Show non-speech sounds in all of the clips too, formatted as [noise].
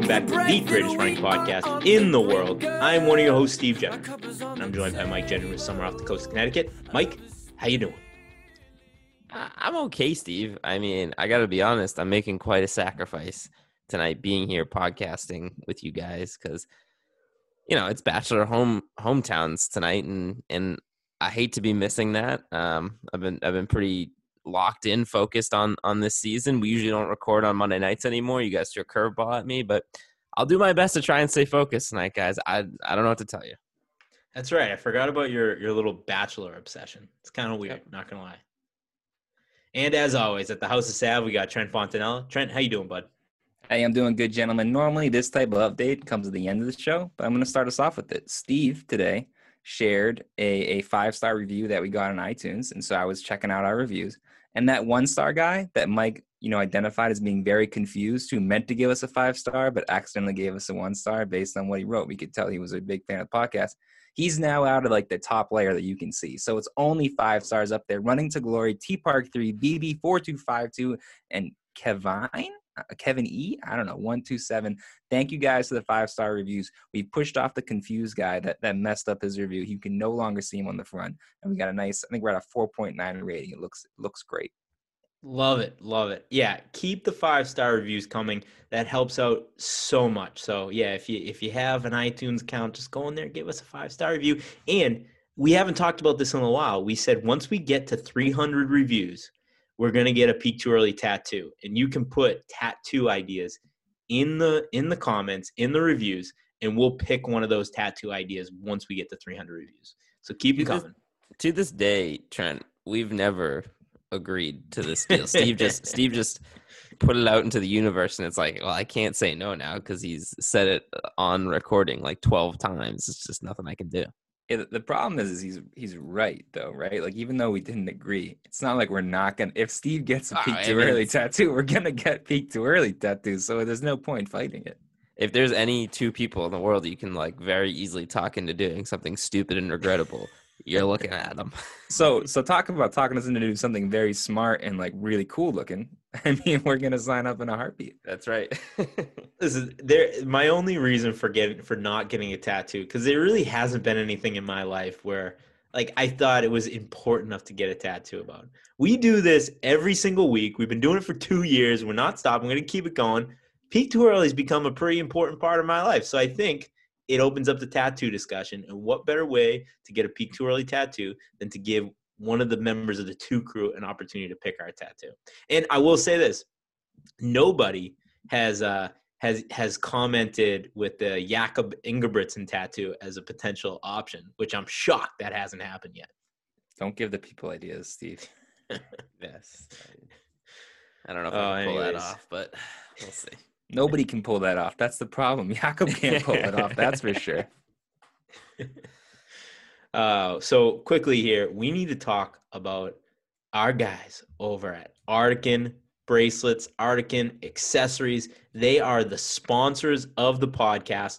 Welcome back to the greatest running podcast in the world. I'm one of your hosts, Steve Gendron, and I'm joined by Mike Gendron with Summer off the coast of Connecticut. Mike, how you doing? I'm okay, Steve. I mean, I got to be honest. I'm making quite a sacrifice tonight, being here podcasting with you guys, because you know it's bachelor home hometowns tonight, and and I hate to be missing that. Um, I've been I've been pretty locked in, focused on on this season. We usually don't record on Monday nights anymore. You guys threw a curveball at me, but I'll do my best to try and stay focused tonight, guys. I I don't know what to tell you. That's right. I forgot about your your little bachelor obsession. It's kind of weird, yep. not gonna lie. And as always, at the House of Sav, we got Trent Fontanella. Trent, how you doing, bud? Hey, I'm doing good, gentlemen. Normally, this type of update comes at the end of the show, but I'm going to start us off with it. Steve today shared a, a five star review that we got on iTunes, and so I was checking out our reviews. And that one star guy that Mike, you know, identified as being very confused, who meant to give us a five star but accidentally gave us a one star based on what he wrote. We could tell he was a big fan of the podcast. He's now out of like the top layer that you can see. So it's only five stars up there. Running to Glory, T Park 3, BB4252, and Kevine Uh, Kevin E. I don't know, one two seven. Thank you guys for the five star reviews. We pushed off the confused guy that that messed up his review. You can no longer see him on the front, and we got a nice. I think we're at a four point nine rating. It looks looks great. Love it, love it. Yeah, keep the five star reviews coming. That helps out so much. So yeah, if you if you have an iTunes account, just go in there, give us a five star review. And we haven't talked about this in a while. We said once we get to 300 reviews, we're going to get a peak too early tattoo. And you can put tattoo ideas in the in the comments in the reviews and we'll pick one of those tattoo ideas once we get to 300 reviews. So keep it coming. to this day trent we've never agreed to this deal. Steve just [laughs] steve just put it out into the universe and it's like well i can't say no now because he's said it on recording like 12 times. It's just nothing i can do yeah, the problem is, is he's he's right though, right? Like even though we didn't agree, it's not like we're not gonna. If Steve gets a peak oh, too early tattoo, we're gonna get peak too early tattoo. So there's no point fighting it. If there's any two people in the world you can like very easily talk into doing something stupid and regrettable, you're looking at them. [laughs] so so talk about talking us into doing something very smart and like really cool looking. [laughs] I mean, we're gonna sign up in a heartbeat. That's right. [laughs] this is there. My only reason for getting for not getting a tattoo because there really hasn't been anything in my life where like I thought it was important enough to get a tattoo about. We do this every single week. We've been doing it for two years. We're not stopping. We're gonna keep it going. Peak too early has become a pretty important part of my life. So I think it opens up the tattoo discussion. And what better way to get a peak too early tattoo than to give one of the members of the two crew an opportunity to pick our tattoo. And I will say this: nobody has uh, has has commented with the Jakob Ingebrigtsen tattoo as a potential option, which I'm shocked that hasn't happened yet. Don't give the people ideas, Steve. [laughs] yes. I don't know if oh, I can pull that off, but we'll see. Nobody can pull that off. That's the problem. [laughs] Jakob can't pull it off. That's for sure. [laughs] Uh, so quickly here, we need to talk about our guys over at Artican bracelets, Artican accessories. They are the sponsors of the podcast.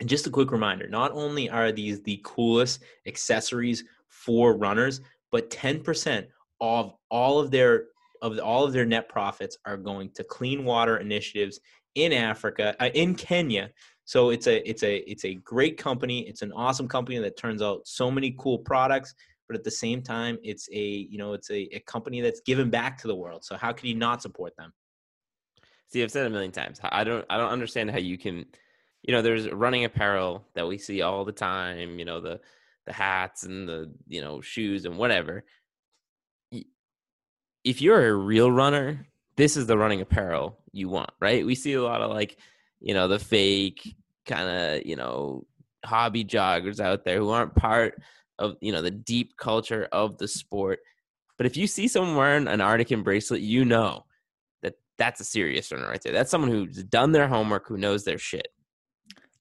And just a quick reminder, not only are these the coolest accessories for runners, but 10% of all of their of all of their net profits are going to clean water initiatives in Africa, uh, in Kenya, so it's a it's a it's a great company. It's an awesome company that turns out so many cool products. But at the same time, it's a you know it's a, a company that's given back to the world. So how can you not support them? See, I've said a million times. I don't I don't understand how you can, you know, there's running apparel that we see all the time. You know the the hats and the you know shoes and whatever. If you're a real runner, this is the running apparel you want, right? We see a lot of like you know, the fake kind of, you know, hobby joggers out there who aren't part of, you know, the deep culture of the sport. But if you see someone wearing an Artican bracelet, you know that that's a serious runner right there. That's someone who's done their homework, who knows their shit.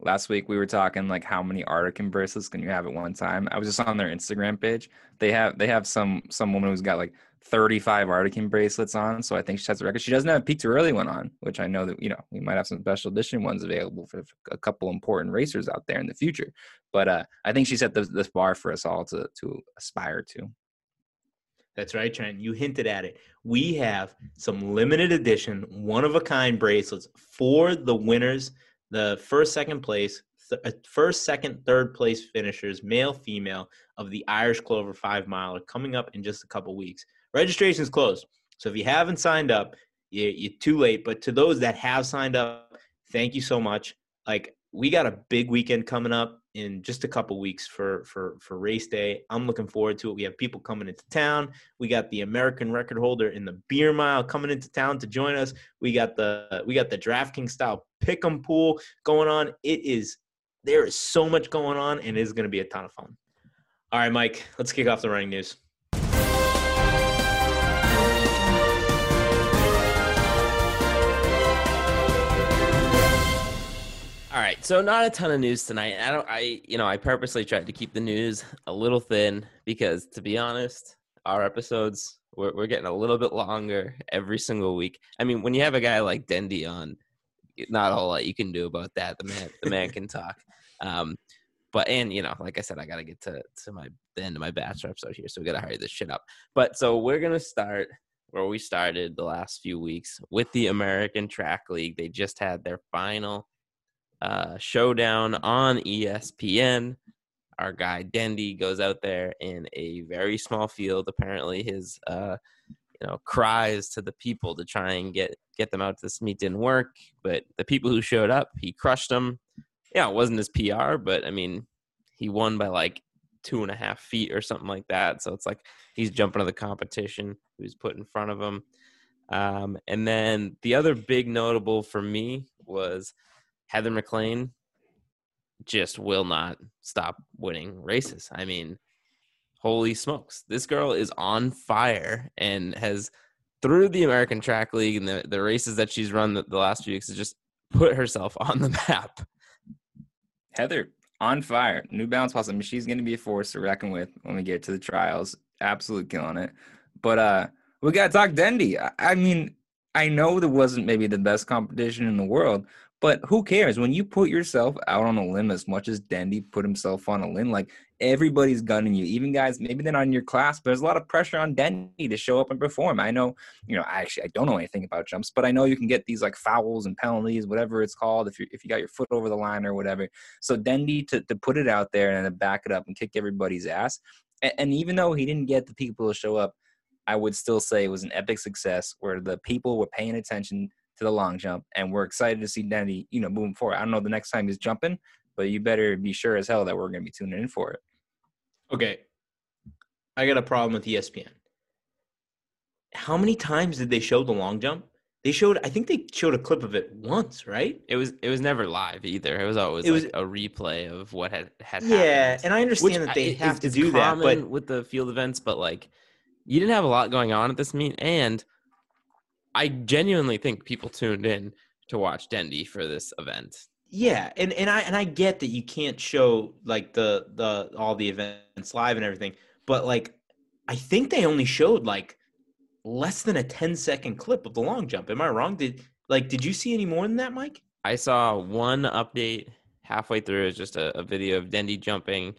Last week we were talking like how many Artican bracelets can you have at one time? I was just on their Instagram page. They have they have some some woman who's got like 35 Artican bracelets on. So I think she has a record. She doesn't have a Peak Too Early one on, which I know that, you know, we might have some special edition ones available for a couple important racers out there in the future. But uh, I think she set this, this bar for us all to, to aspire to. That's right, Trent. You hinted at it. We have some limited edition, one of a kind bracelets for the winners, the first, second place, th- uh, first, second, third place finishers, male, female, of the Irish Clover five mile are coming up in just a couple weeks. Registration is closed. So if you haven't signed up, you, you're too late. But to those that have signed up, thank you so much. Like we got a big weekend coming up in just a couple weeks for for for race day. I'm looking forward to it. We have people coming into town. We got the American record holder in the beer mile coming into town to join us. We got the we got the DraftKings style pick'em pool going on. It is there is so much going on and it is going to be a ton of fun. All right, Mike, let's kick off the running news. Right, so not a ton of news tonight. I don't. I you know I purposely tried to keep the news a little thin because to be honest, our episodes we're, we're getting a little bit longer every single week. I mean, when you have a guy like Dendy on, not a whole lot you can do about that. The man, the man can talk. [laughs] Um, but and you know, like I said, I got to get to to my the end of my bachelor episode here, so we got to hurry this shit up. But so we're gonna start where we started the last few weeks with the American Track League. They just had their final uh, showdown on ESPN. Our guy Dendy goes out there in a very small field. Apparently, his uh, you know cries to the people to try and get get them out to this meet didn't work. But the people who showed up, he crushed them. Yeah, it wasn't his PR, but I mean, he won by like two and a half feet or something like that. So it's like he's jumping to the competition who's put in front of him. Um, and then the other big notable for me was Heather McLean just will not stop winning races. I mean, holy smokes. This girl is on fire and has through the American Track League and the, the races that she's run the, the last few weeks has just put herself [laughs] on the map. Heather on fire. New Balance Plus. She's going to be a force to reckon with when we get to the trials. Absolutely killing it. But uh, we got to talk Dendy. I, I mean, I know there wasn't maybe the best competition in the world, but who cares when you put yourself out on a limb as much as Dendy put himself on a limb? Like everybody's gunning you, even guys maybe they're not in your class, but there's a lot of pressure on Dendy to show up and perform. I know, you know, I actually I don't know anything about jumps, but I know you can get these like fouls and penalties, whatever it's called, if you if you got your foot over the line or whatever. So Dendy to to put it out there and to back it up and kick everybody's ass. And, and even though he didn't get the people to show up, I would still say it was an epic success where the people were paying attention to the long jump, and we're excited to see Dendy, you know, moving forward. I don't know the next time he's jumping, but you better be sure as hell that we're going to be tuning in for it. Okay, I got a problem with ESPN. How many times did they show the long jump? They showed. I think they showed a clip of it once, right? It was it was never live either. It was always It was- like a replay of what had had Yeah, happened. and I understand Which that they I- have it's- to it's do that, but with the field events, but like you didn't have a lot going on at this meet, and I genuinely think people tuned in to watch Dendy for this event. Yeah, and and I and I get that you can't show like the the all the events live and everything, but like I think they only showed like less than a 10 second clip of the long jump. Am I wrong? Did like did you see any more than that, Mike? I saw one update halfway through. It's just a, a video of Dendy jumping,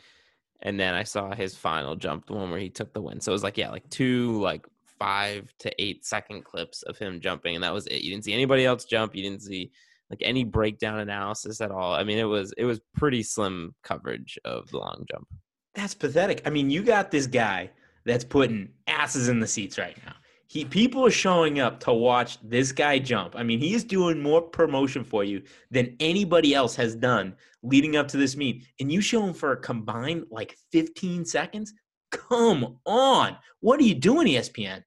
and then I saw his final jump, the one where he took the win. So it was like yeah, like two like five to eight second clips of him jumping, and that was it. You didn't see anybody else jump. You didn't see like any breakdown analysis at all. I mean, it was it was pretty slim coverage of the long jump. That's pathetic. I mean, you got this guy that's putting asses in the seats right now. He people are showing up to watch this guy jump. I mean, he is doing more promotion for you than anybody else has done leading up to this meet. And you show him for a combined like 15 seconds? Come on. What are you doing, ESPN?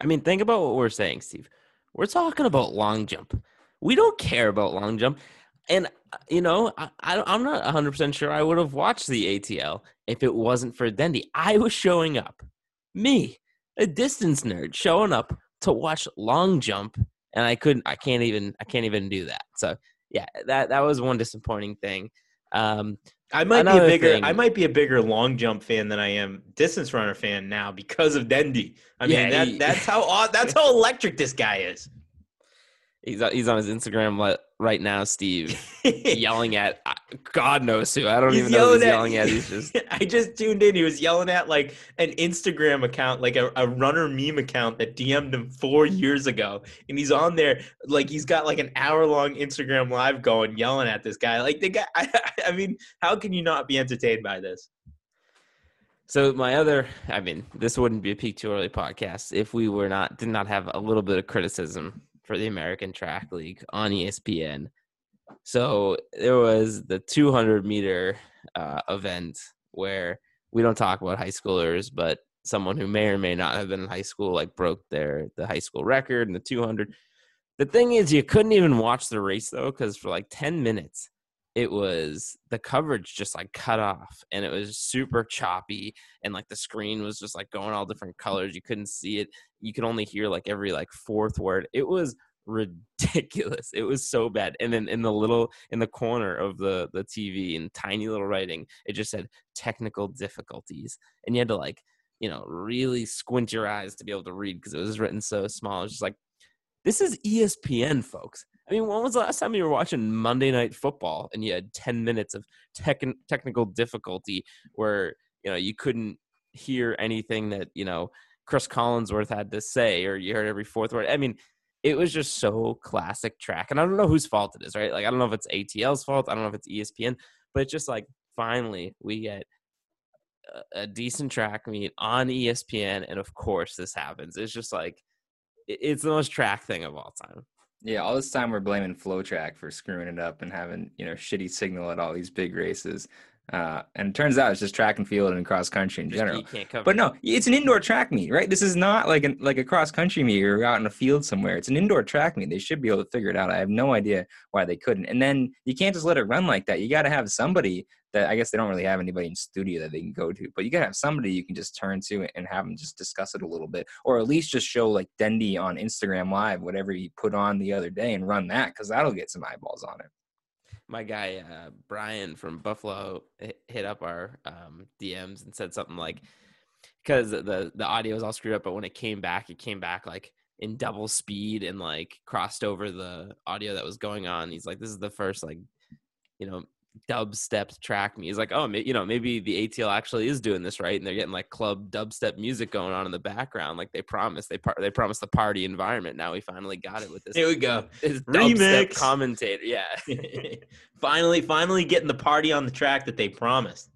I mean, think about what we're saying, Steve. We're talking about long jump. We don't care about long jump. And, uh, you know, I, I'm not 100% sure I would have watched the ATL if it wasn't for Dendy. I was showing up, me, a distance nerd, showing up to watch long jump. And I couldn't, I can't even, I can't even do that. So yeah, that that was one disappointing thing. Um, I might be a bigger thing- I might be a bigger long jump fan than I am distance runner fan now because of Dendy. I Yeah, mean that he- that's how that's [laughs] how electric this guy is. He's he's on his Instagram right now, Steve, [laughs] yelling at uh, God knows who. I don't even know who he's yelling at. He's [laughs] just I just tuned in. He was yelling at like an Instagram account, like a, a runner meme account that DM'd him four years ago. And he's on there, like he's got like an hour long Instagram live going, yelling at this guy. Like the guy, [laughs] I, I mean, how can you not be entertained by this? So my other, I mean, this wouldn't be a peak too early podcast if we were not did not have a little bit of criticism for the American Track League on ESPN. So there was the 200 meter uh, event where we don't talk about high schoolers, but someone who may or may not have been in high school like broke their the high school record in the 200. The thing is, you couldn't even watch the race though, because for like 10 minutes it was the coverage just like cut off and it was super choppy and like the screen was just like going all different colors you couldn't see it you could only hear like every like fourth word. It was ridiculous. It was so bad and then in the little in the corner of the the tv in tiny little writing it just said technical difficulties and you had to like you know really squint your eyes to be able to read because it was written so small. It was just like this is espn folks I mean, when was the last time you were watching Monday Night Football and you had 10 minutes of tech- technical difficulty where, you know, you couldn't hear anything that, you know, Cris Collinsworth had to say or you heard every fourth word? I mean, it was just so classic track. And I don't know whose fault it is, right? Like, I don't know if it's ATL's fault. I don't know if it's ESPN, but it's just like finally we get a, decent track meet on ESPN. And of course, this happens. It's just like, it's the most track thing of all time. Yeah, all this time we're blaming FlowTrack for screwing it up and having you know shitty signal at all these big races, uh, and it turns out it's just track and field and cross country in general. You can't cover But no, it's an indoor track meet, right? This is not like an like a cross country meet or out in a field somewhere. It's an indoor track meet. They should be able to figure it out. I have no idea why they couldn't. And then you can't just let it run like that. You got to have somebody that I guess they don't really have anybody in studio that they can go to, but you got to have somebody you can just turn to and have them just discuss it a little bit, or at least just show like Dendy on Instagram Live, whatever he put on the other day, and run that because that'll get some eyeballs on it. my guy uh, Brian from Buffalo hit up our um, DMs and said something like, because the the audio was all screwed up, but when it came back, it came back like in double speed and like crossed over the audio that was going on. He's like, this is the first like, you know, dubstep track me. He's like, oh, you know, maybe the ATL actually is doing this right, and they're getting like club dubstep music going on in the background, like they promised. They par- they promised the party environment. Now we finally got it with this, Here we go. [laughs] this Remix. commentator. Yeah. [laughs] finally, finally getting the party on the track that they promised.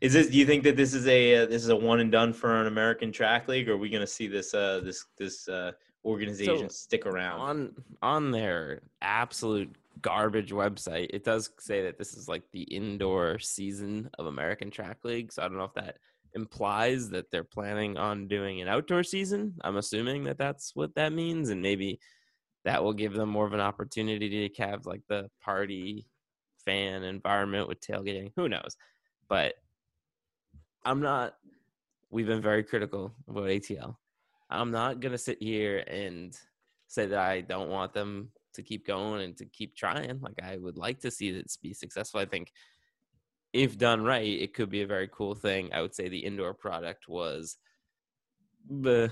Is this? Do you think that this is a uh, this is a one and done for an American track league, or are we going to see this uh, this this uh, organization So, stick around? on on their absolute garbage website. It does say that this is like the indoor season of american track league so i don't know if that implies that they're planning on doing an outdoor season. I'm assuming that that's what that means and maybe that will give them more of an opportunity to have like the party fan environment with tailgating. Who knows? But i'm not we've been very critical about atl i'm not to sit here and say that I don't want them to keep going and to keep trying. Like I would like to see it be successful. I think if done right, it could be a very cool thing. I would say the indoor product was the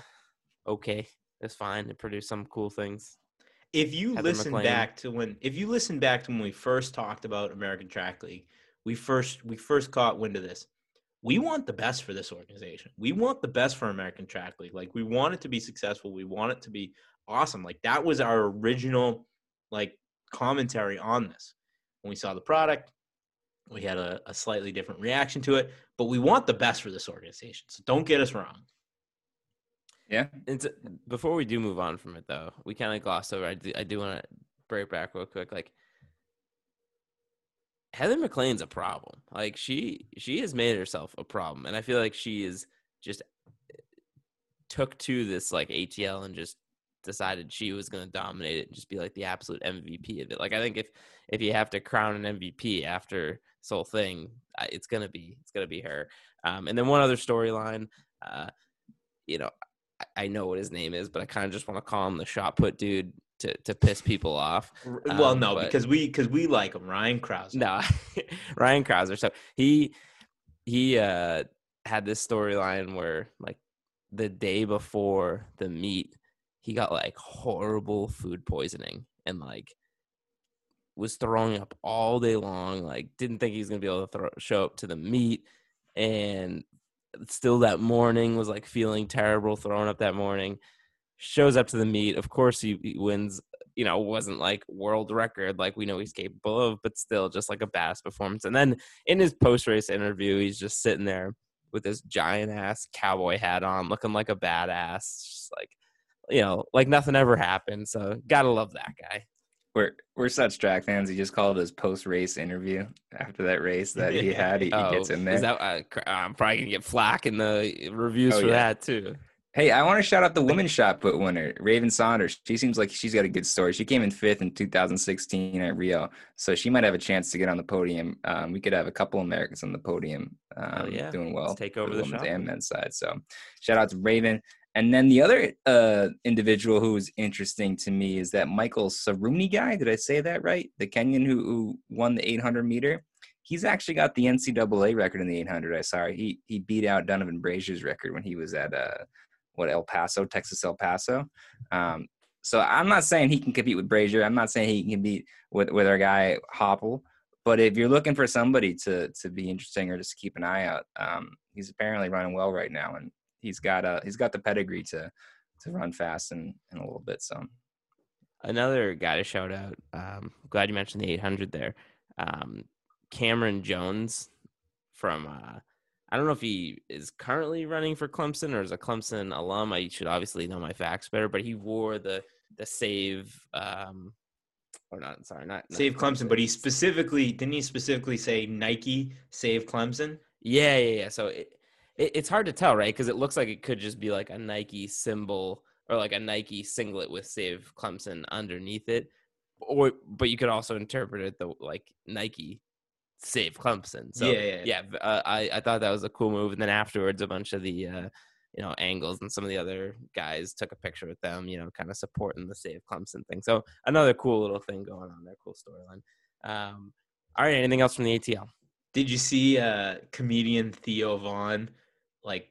okay. It's fine. It produced some cool things. if you Heather listen McLean. back to when if you listen back to when we first talked about American Track League, we first we first caught wind of this. We want the best for this organization. We want the best for American Track League. Like we want it to be successful. We want it to be awesome. Like that was our original like commentary on this. When we saw the product, we had a, a slightly different reaction to it, but we want the best for this organization. So don't get us wrong. Yeah. And to, before we do move on from it, though, we kind of glossed over. I do, I do want to break back real quick. Like Heather McLean's a problem. Like she she has made herself a problem, and I feel like she is just eh, took to this like ATL and just decided she was going to dominate it and just be like the absolute MVP of it. Like I think if if you have to crown an MVP after this whole thing, it's gonna be it's gonna be her. Um, and then one other storyline, uh, you know, I- I know what his name is, but I kind of just want to call him the shot put dude. to to piss people off. R- well, Um, no, but- because we because we like him, Ryan Krause. No, [laughs] Ryan Crouser. So he he uh had this storyline where like the day before the meet, he got like horrible food poisoning and like was throwing up all day long. Like didn't think he was gonna be able to throw, show up to the meet, and still that morning was like feeling terrible, throwing up that morning. Shows up to the meet. Of course, he, he wins you know, wasn't like world record like we know he's capable of, but still just like a badass performance. And then in his post race interview, he's just sitting there with this giant ass cowboy hat on, looking like a badass, just like you know, like nothing ever happened. So gotta love that guy. We're we're such track fans. He just called his post race interview after that race [laughs] that he had. He, he gets in there. Oh, that, uh, I'm probably gonna get flack in the reviews Oh, for yeah. that too. Hey, I want to shout out the women's shot put winner, Raven Saunders. She seems like she's got a good story. She came in fifth in 2016 at Rio, so she might have a chance to get on the podium. Um, we could have a couple Americans on the podium um, yeah. doing well. Let's take over the women's shot and men's side. So shout out to Raven. And then the other uh, individual who was interesting to me is that Michael Saruni guy. Did I say that right? The Kenyan who, who won the 800 meter. He's actually got the NCAA record in the 800. I saw he he beat out Donavan Brazier's record when he was at uh, what El Paso, Texas El Paso. Um, so I'm not saying he can compete with Brazier. I'm not saying he can compete with with our guy Hoppel. But if you're looking for somebody to to be interesting or just keep an eye out, um, he's apparently running well right now, and he's got uh he's got the pedigree to to run fast in, in a little bit. So Another guy to shout out. Um, glad you mentioned the 800 there. Um, Cameron Jones from uh, I don't know if he is currently running for Clemson or is a Clemson alum. I should obviously know my facts better, but he wore the the save um, or not. Sorry, not not Save Clemson, but he specifically didn't he specifically say Nike save Clemson? Yeah, yeah, yeah. So it, it, it's hard to tell, right? Because it looks like it could just be like a Nike symbol or like a Nike singlet with "Save Clemson" underneath it, or but you could also interpret it the like Nike "Save Clemson." So Yeah, yeah, yeah. yeah. Uh, I I thought that was a cool move, and then afterwards, a bunch of the uh, you know angles and some of the other guys took a picture with them, you know, kind of supporting the "Save Clemson" thing. So another cool little thing going on there, cool storyline. Um, all right, anything else from the ATL? Did you see uh comedian Theo Von like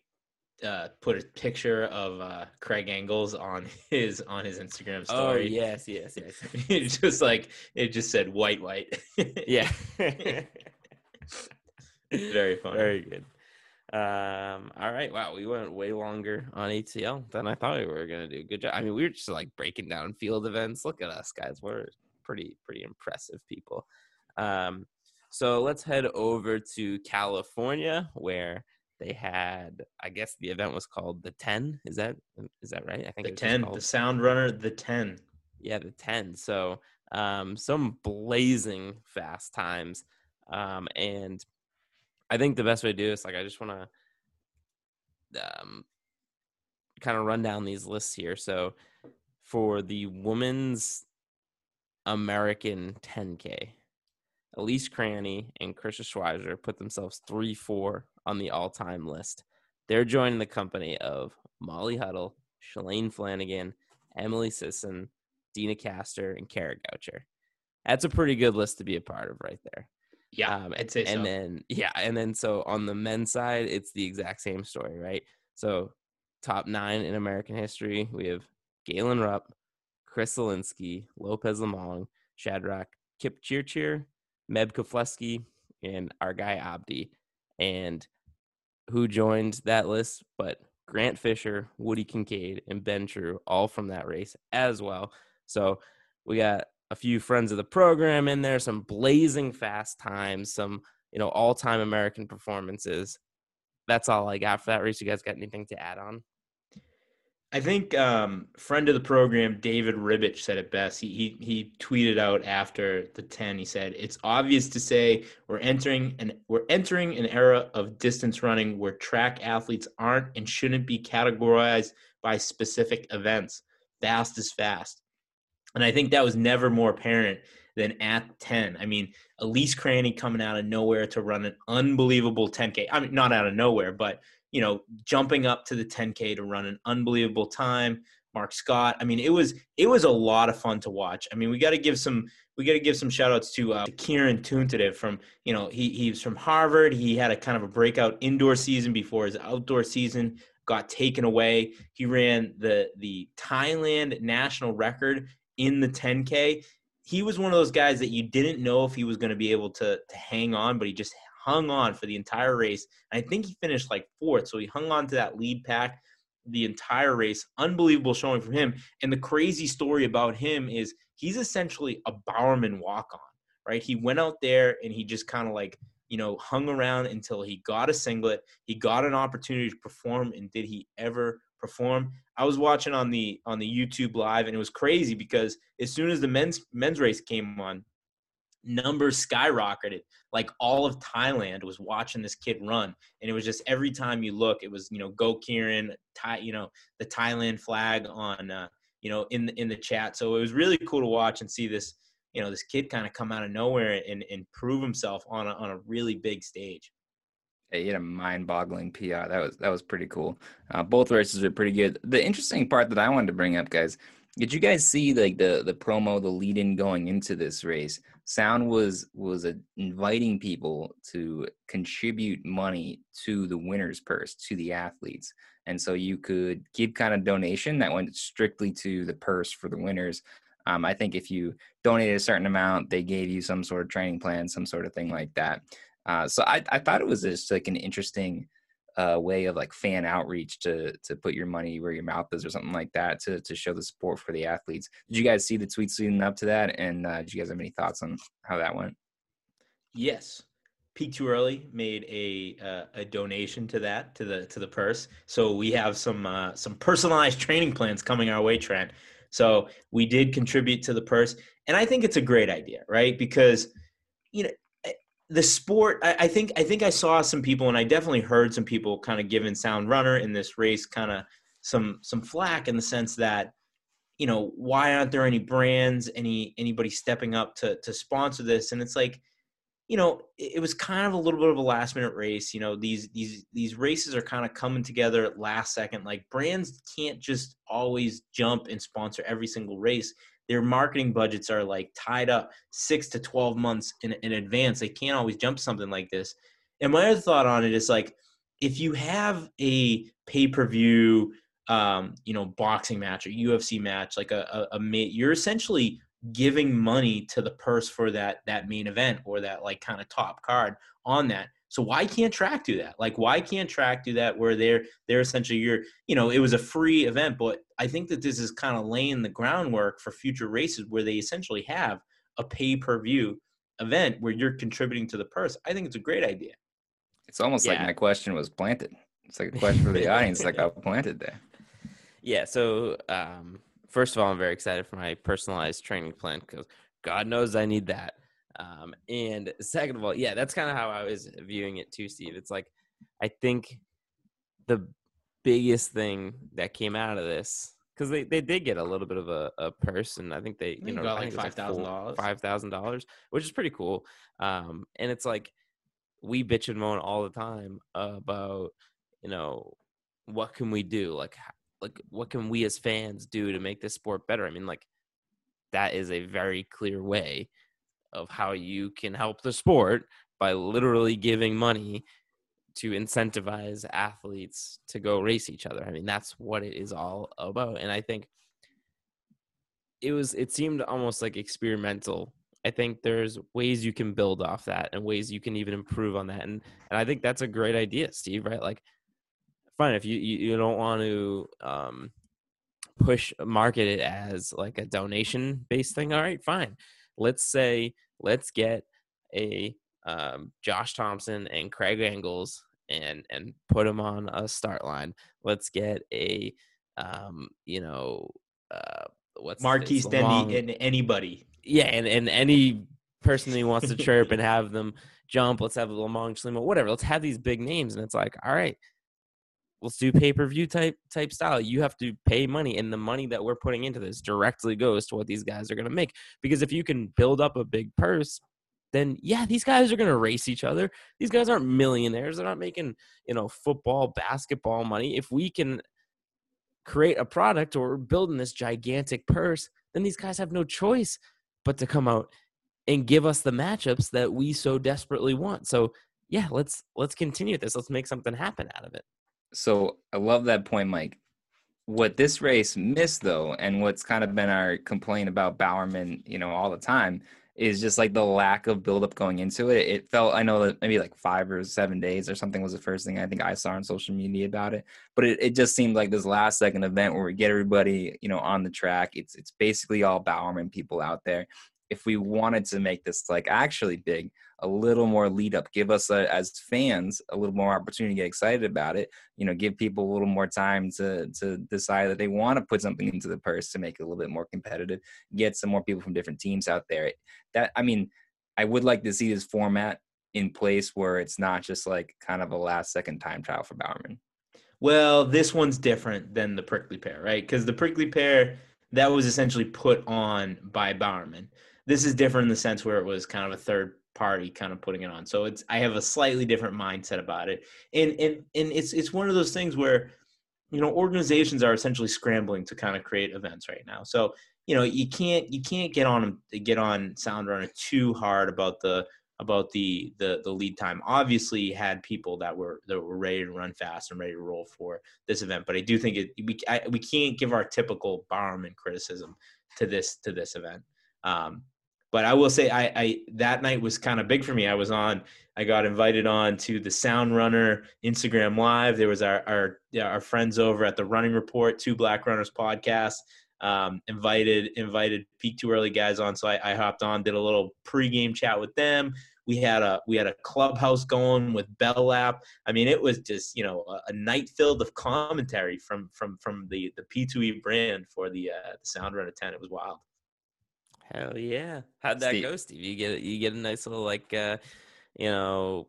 uh put a picture of uh Craig Engels on [laughs] his on his Instagram story. Oh story? yes, yes, yes. [laughs] it's just like it just said white white. Yeah. [laughs] Very funny. Very good. Um, all right. Wow, we went way longer on ATL than I thought we were gonna do. Good job. I mean, we were just like breaking down field events. Look at us, guys. We're pretty, pretty impressive people. Um, so let's head over to California where they had I guess the event was called the 10. Is that is that right? I think The it was just 10, called- the Sound Runner, the 10. yeah, the 10. So um, some blazing fast times. Um, and I think the best way to do this, like, I just want to um, kind of run down these lists here. So for the women's American 10K, Elise Cranny and Karissa Schweizer put themselves 3 4 on the all time list. They're joining the company of Molly Huddle, Shalane Flanagan, Emily Sisson, Deena Kastor, and Kara Goucher. That's a pretty good list to be a part of right there. Yeah, Um, I'd say and so. then yeah, and then so on the men's side, it's the exact same story, right? So top nine in American history, we have Galen Rupp, Chris Solinsky, Lopez Lomong, Shadrach Kip Cheer, Meb Keflezighi, and our guy Abdi. And who joined that list? But Grant Fisher, Woody Kincaid, and Ben True, all from that race as well. So we got a few friends of the program in there, some blazing fast times, some you know all-time American performances. That's all I got for that race. You guys got anything to add on? I think um, friend of the program David Ribich said it best. He, he he tweeted out after the ten. He said, "It's obvious to say we're entering an we're entering an era of distance running where track athletes aren't and shouldn't be categorized by specific events. Fast is fast." And I think that was never more apparent than at 10. I mean, Elise Cranny coming out of nowhere to run an unbelievable 10K. I mean, not out of nowhere, but you know, jumping up to the 10K to run an unbelievable time. Mark Scott. I mean, it was it was a lot of fun to watch. I mean, we got to give some we got to give some shout outs to, uh, to Kieran Tuntivate from you know he he's from Harvard. He had a kind of a breakout indoor season before his outdoor season got taken away. He ran the the Thailand national record in the 10K. He was one of those guys that you didn't know if he was going to be able to to hang on, but he just hung on for the entire race. And I think he finished like fourth, so he hung on to that lead pack the entire race. Unbelievable showing from him. And the crazy story about him is he's essentially a Bowerman walk on, right? He went out there and he just kind of like, you know, hung around until he got a singlet. He got an opportunity to perform. And did he ever perform? I was watching on the on the YouTube live and it was crazy because as soon as the men's men's race came on, numbers skyrocketed. Like all of Thailand was watching this kid run, and it was just every time you look, it was you know go Kieran, Thai, you know the Thailand flag on uh, you know in in the chat. So it was really cool to watch and see this you know this kid kind of come out of nowhere and, and prove himself on a, on a really big stage. He had a mind-boggling PR. That was that was pretty cool. Uh, both races were pretty good. The interesting part that I wanted to bring up, guys, did you guys see like the the promo, the lead-in going into this race? Sound was was uh, inviting people to contribute money to the winner's purse to the athletes, and so you could give kind of donation that went strictly to the purse for the winners. Um, I think if you donated a certain amount, they gave you some sort of training plan, some sort of thing like that. Uh, so I, I thought it was just like an interesting uh, way of like fan outreach to to put your money where your mouth is or something like that to to show the support for the athletes. Did you guys see the tweets leading up to that? And uh, did you guys have any thoughts on how that went? Yes. Peak Too Early made a uh, a donation to that to the to the purse. So we have some uh, some personalized training plans coming our way, Trent. So we did contribute to the purse, and I think it's a great idea, right? Because you know the sport I, I, think i think i saw some people and i definitely heard some people kind of giving sound runner in this race kind of some some flack in the sense that you know why aren't there any brands any anybody stepping up to to sponsor this? And it's like you know it, it was kind of a little bit of a last minute race you know these these these races are kind of coming together at last second. Like brands can't just always jump and sponsor every single race their marketing budgets are like tied up six to 12 months in, in advance. They can't always jump something like this. And my other thought on it is like, if you have a pay per view, um, you know, boxing match or UFC match, like a, a, a you're essentially giving money to the purse for that that main event or that like kind of top card on that. So why can't track do that? Like why can't track do that where they're they're essentially you're you know it was a free event, but I think that this is kind of laying the groundwork for future races where they essentially have a pay per view event where you're contributing to the purse. I think it's a great idea. It's almost yeah. like my question was planted. It's like a question for the audience, like I planted there. [laughs] Yeah. So um, first of all, I'm very excited for my personalized training plan because God knows I need that. Um, and second of all, yeah, that's kind of how I was viewing it too, Steve. It's like I think the biggest thing that came out of this because they, they did get a little bit of a, a purse and I think they you know got like five thousand dollars. five thousand dollars which is pretty cool. Um and it's like we bitch and moan all the time about you know what can we do? Like like what can we as fans do to make this sport better? I mean like that is a very clear way of how you can help the sport by literally giving money to incentivize athletes to go race each other. I mean, that's what it is all about. And I think it was it seemed almost like experimental. I think there's ways you can build off that and ways you can even improve on that. And and I think that's a great idea, Steve, right? Like fine if you you, you don't want to um push market it as like a donation based thing, all right, fine let's say let's get a um, Josh Thompson and Craig Engels and and put them on a start line. Let's get a um, you know uh, what's Marquis Dendy and anybody. Yeah, and and any person who wants to chirp and have them jump. Let's have a Lomong Chelimo, whatever. Let's have these big names, and it's like, all right, let's do pay per view type type style. You have to pay money, and the money that we're putting into this directly goes to what these guys are going to make. Because if you can build up a big purse, then yeah, these guys are going to race each other. These guys aren't millionaires; they're not making you know football, basketball money. If we can create a product or building this gigantic purse, then these guys have no choice but to come out and give us the matchups that we so desperately want. So yeah, let's let's continue this. Let's make something happen out of it. So I love that point, Mike. What this race missed though, and what's kind of been our complaint about Bowerman, you know, all the time, is just like the lack of buildup going into it. It felt I know that maybe like five or seven days or something was the first thing I think I saw on social media about it. But it, it just seemed like this last second event where we get everybody, you know, on the track. It's it's basically all Bowerman people out there if we wanted to make this like actually big, a little more lead up, give us a, as fans a little more opportunity to get excited about it. You know, give people a little more time to to decide that they want to put something into the purse to make it a little bit more competitive. Get some more people from different teams out there. That I mean, I would like to see this format in place where it's not just like kind of a last second time trial for Bowerman. Well, this one's different than the prickly pear, right? Because the prickly pear that was essentially put on by Bowerman this is different in the sense where it was kind of a third party kind of putting it on. So it's I have a slightly different mindset about it. And and and it's it's one of those things where you know organizations are essentially scrambling to kind of create events right now. So you know you can't you can't get on get on Sound Runner too hard about the about the the the lead time. Obviously, you had people that were that were ready to run fast and ready to roll for this event, but I do think it we I, we can't give our typical Bowerman criticism to this to this event. Um, but I will say, I, I that night was kind of big for me. I was on, I got invited on to the Sound Runner Instagram Live. There was our our our friends over at the Running Report, Two Black Runners podcast. Um, invited invited Peak Too Early guys on, so I, I hopped on, did a little pregame chat with them. We had a we had a clubhouse going with Bell Lap. I mean, it was just you know a, a night filled of commentary from from from the the P2E brand for the uh, the Sound Runner 10. It was wild. Hell yeah! How'd that Steve. go, Steve? You get you get a nice little like uh, you know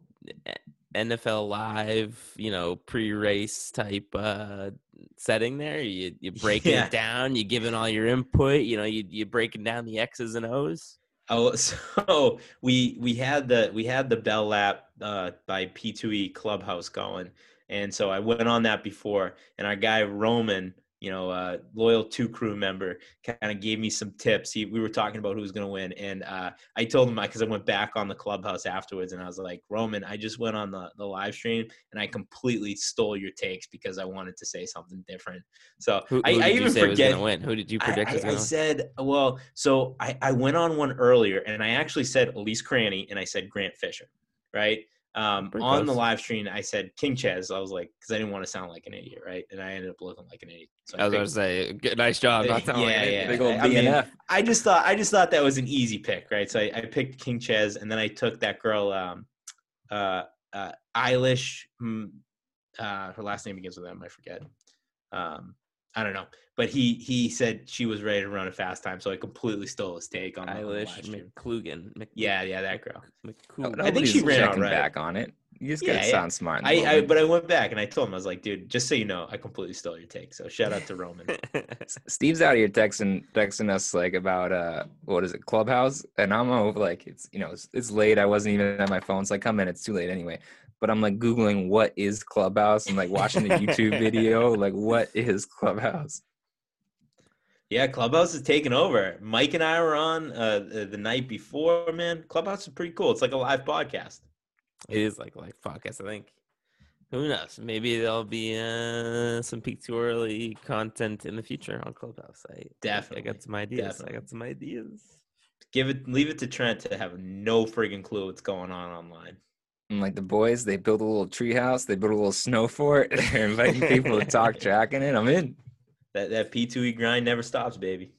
NFL live, you know, pre-race type uh setting there. You you breaking yeah. it down, you giving all your input, you know, you you breaking down the X's and O's. Oh, [laughs] so we we had the we had the Bell Lap uh, by P2E Clubhouse going, and so I went on that before, and our guy Roman you know, uh, loyal two crew member, kind of gave me some tips. He, we were talking about who was going to win, and uh, I told him because I went back on the clubhouse afterwards, and I was like, Roman, I just went on the the live stream and I completely stole your takes because I wanted to say something different. So who, who I, I even forget. win? Who did you predict? I, I, I said, well, so I, I went on one earlier, and I actually said Elise Cranny, and I said Grant Fisher, right? Um, on the live stream, I said King Ches. I was like, because I didn't want to sound like an idiot, right? And I ended up looking like an idiot. So I, I was going to say, good, nice job. Not [laughs] yeah, like yeah. Big old I, mean, I just thought, I just thought that was an easy pick, right? So I, I picked King Ches, and then I took that girl, um, uh, uh, Eilish. Hmm, uh, her last name begins with M. I forget. Um, I don't know, but he he said she was ready to run a fast time, so I completely stole his take on Eilish McColgan. Mc, yeah, yeah, that girl. McColgan. I think she ran out right. back on it. You just gotta yeah, sound smart. I, I, but I went back and I told him I was like, dude, just so you know, I completely stole your take. So shout out to Roman. [laughs] Steve's out here texting texting us like about uh what is it Clubhouse, and I'm over like it's you know it's, it's late. I wasn't even at my phone, so I come in. It's too late anyway but I'm like Googling what is Clubhouse and like watching the YouTube [laughs] video, like what is Clubhouse? Yeah, Clubhouse is taking over. Mike and I were on uh, the night before, man. Clubhouse is pretty cool. It's like a live podcast. It is like a live podcast, I think. Who knows? Maybe there'll be uh, some peak too early content in the future on Clubhouse. I definitely I got some ideas. Definitely. I got some ideas. Give it leave it to Trent to have no friggin' clue what's going on online. And like the boys, they build a little treehouse, they build a little [laughs] snow fort, [laughs] they're inviting people to talk [laughs] track in it. I'm in. That that P2E grind never stops, baby.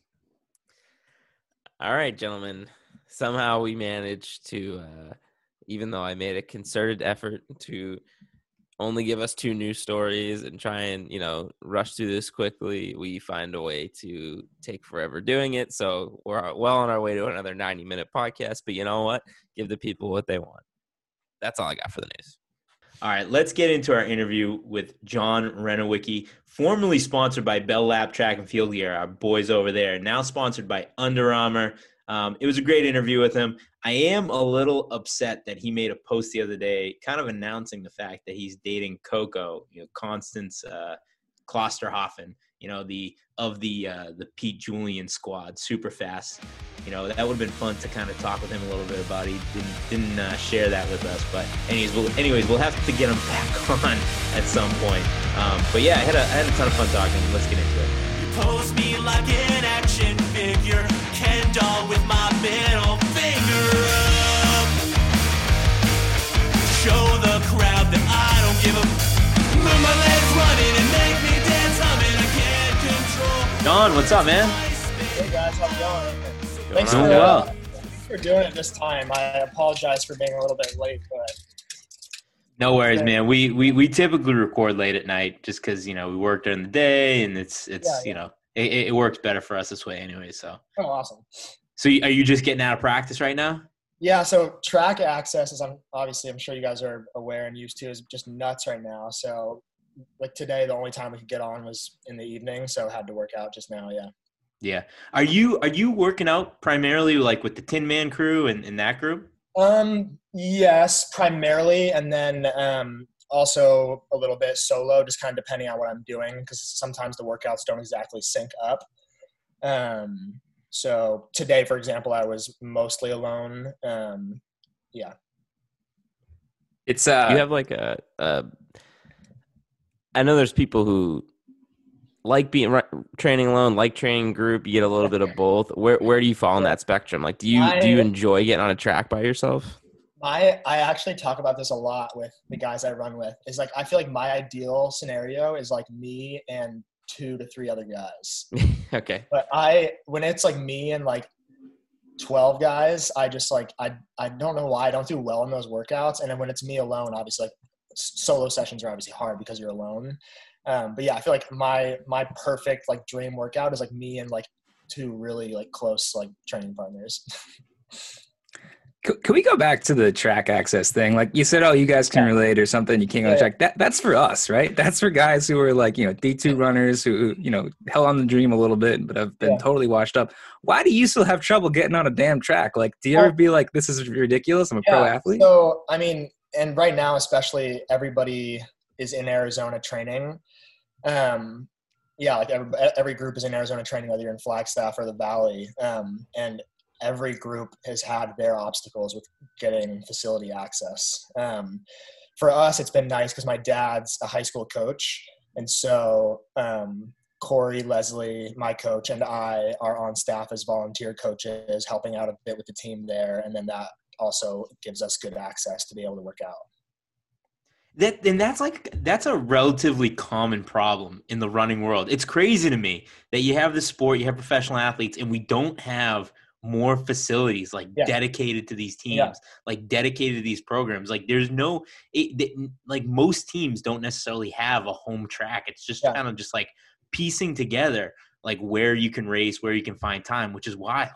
All right, gentlemen. Somehow we managed to uh, even though I made a concerted effort to only give us two news stories and try and you know rush through this quickly we find a way to take forever doing it so we're well on our way to another 90 minute podcast but you know what give the people what they want that's all I got for the news. All right, let's get into our interview with John Renowicki, formerly sponsored by Bell Lap Track and Field Gear, our boys over there, now sponsored by Under Armour. Um, it was a great interview with him. I am a little upset that he made a post the other day, kind of announcing the fact that he's dating Coco, you know, Constance uh, Klosterhalfen, you know, the of the uh, the Pete Julian squad, super fast. You know, that would have been fun to kind of talk with him a little bit about. He didn't didn't uh, share that with us, but anyways, we'll, anyways, we'll have to get him [laughs] back on at some point. Um, but yeah, I had a I had a ton of fun talking. Let's get into it. You pose me like an action figure, Ken doll with my middle finger up. Show the crowd that I don't give a. Move my legs running Don, what's up, man? Hey guys, how's it going? Thanks on? for, Doing uh, well. for doing it this time. I apologize for being a little bit late, but No worries, Yeah. man. We we we typically record late at night just because you know we work during the day and it's it's Yeah, you know it, it works better for us this way anyway. So oh, awesome. so are you just getting out of practice right now? Yeah, so track access, as I'm obviously I'm sure you guys are aware and used to, is just nuts right now. So like today, the only time we could get on was in the evening, so had to work out just now. Yeah. Yeah. Are you are you working out primarily like with the Tin Man crew and, and that group? Um. Yes, primarily, and then um also a little bit solo, just kind of depending on what I'm doing, because sometimes the workouts don't exactly sync up. Um. So today, for example, I was mostly alone. Um. Yeah. It's uh, you have like a, a I know there's people who like being training alone, like training group. You get a little bit of both. Where where do you fall in that spectrum? Like, do you do you enjoy getting on a track by yourself? I I actually talk about this a lot with the guys I run with. Is like I feel like my ideal scenario is like me and two to three other guys. [laughs] okay, But I when it's like me and like 12 guys, I just like I I don't know why I don't do well in those workouts. And then when it's me alone, obviously like solo sessions are obviously hard because you're alone. Um, but yeah, I feel like my my perfect like dream workout is like me and like two really like close like training partners. can we go back to the track access thing? Like you said, oh, you guys can Yeah. relate or something. You can't go Yeah, track. That that's for us, right? That's for guys who are like you know D two runners who you know hell on the dream a little bit, but have been Yeah. totally washed up. Why do you still have trouble getting on a damn track? Like, do you ever be like, this is ridiculous? I'm a pro athlete. So I mean, and right now especially, everybody is in Arizona training. Um, yeah, like every, every group is in Arizona training, whether you're in Flagstaff or the Valley. Um, and every group has had their obstacles with getting facility access. Um, for us, it's been nice because my dad's a high school coach, and so um, Corey, Leslie, my coach, and I are on staff as volunteer coaches, helping out a bit with the team there, and then that also gives us good access to be able to work out. That and that's like that's a relatively common problem in the running world. It's crazy to me that you have this sport, you have professional athletes, and we don't have more facilities like Yeah. dedicated to these teams, Yeah. like dedicated to these programs. Like there's no, it, th- like most teams don't necessarily have a home track. It's just Yeah. kind of just like piecing together like where you can race, where you can find time, which is wild.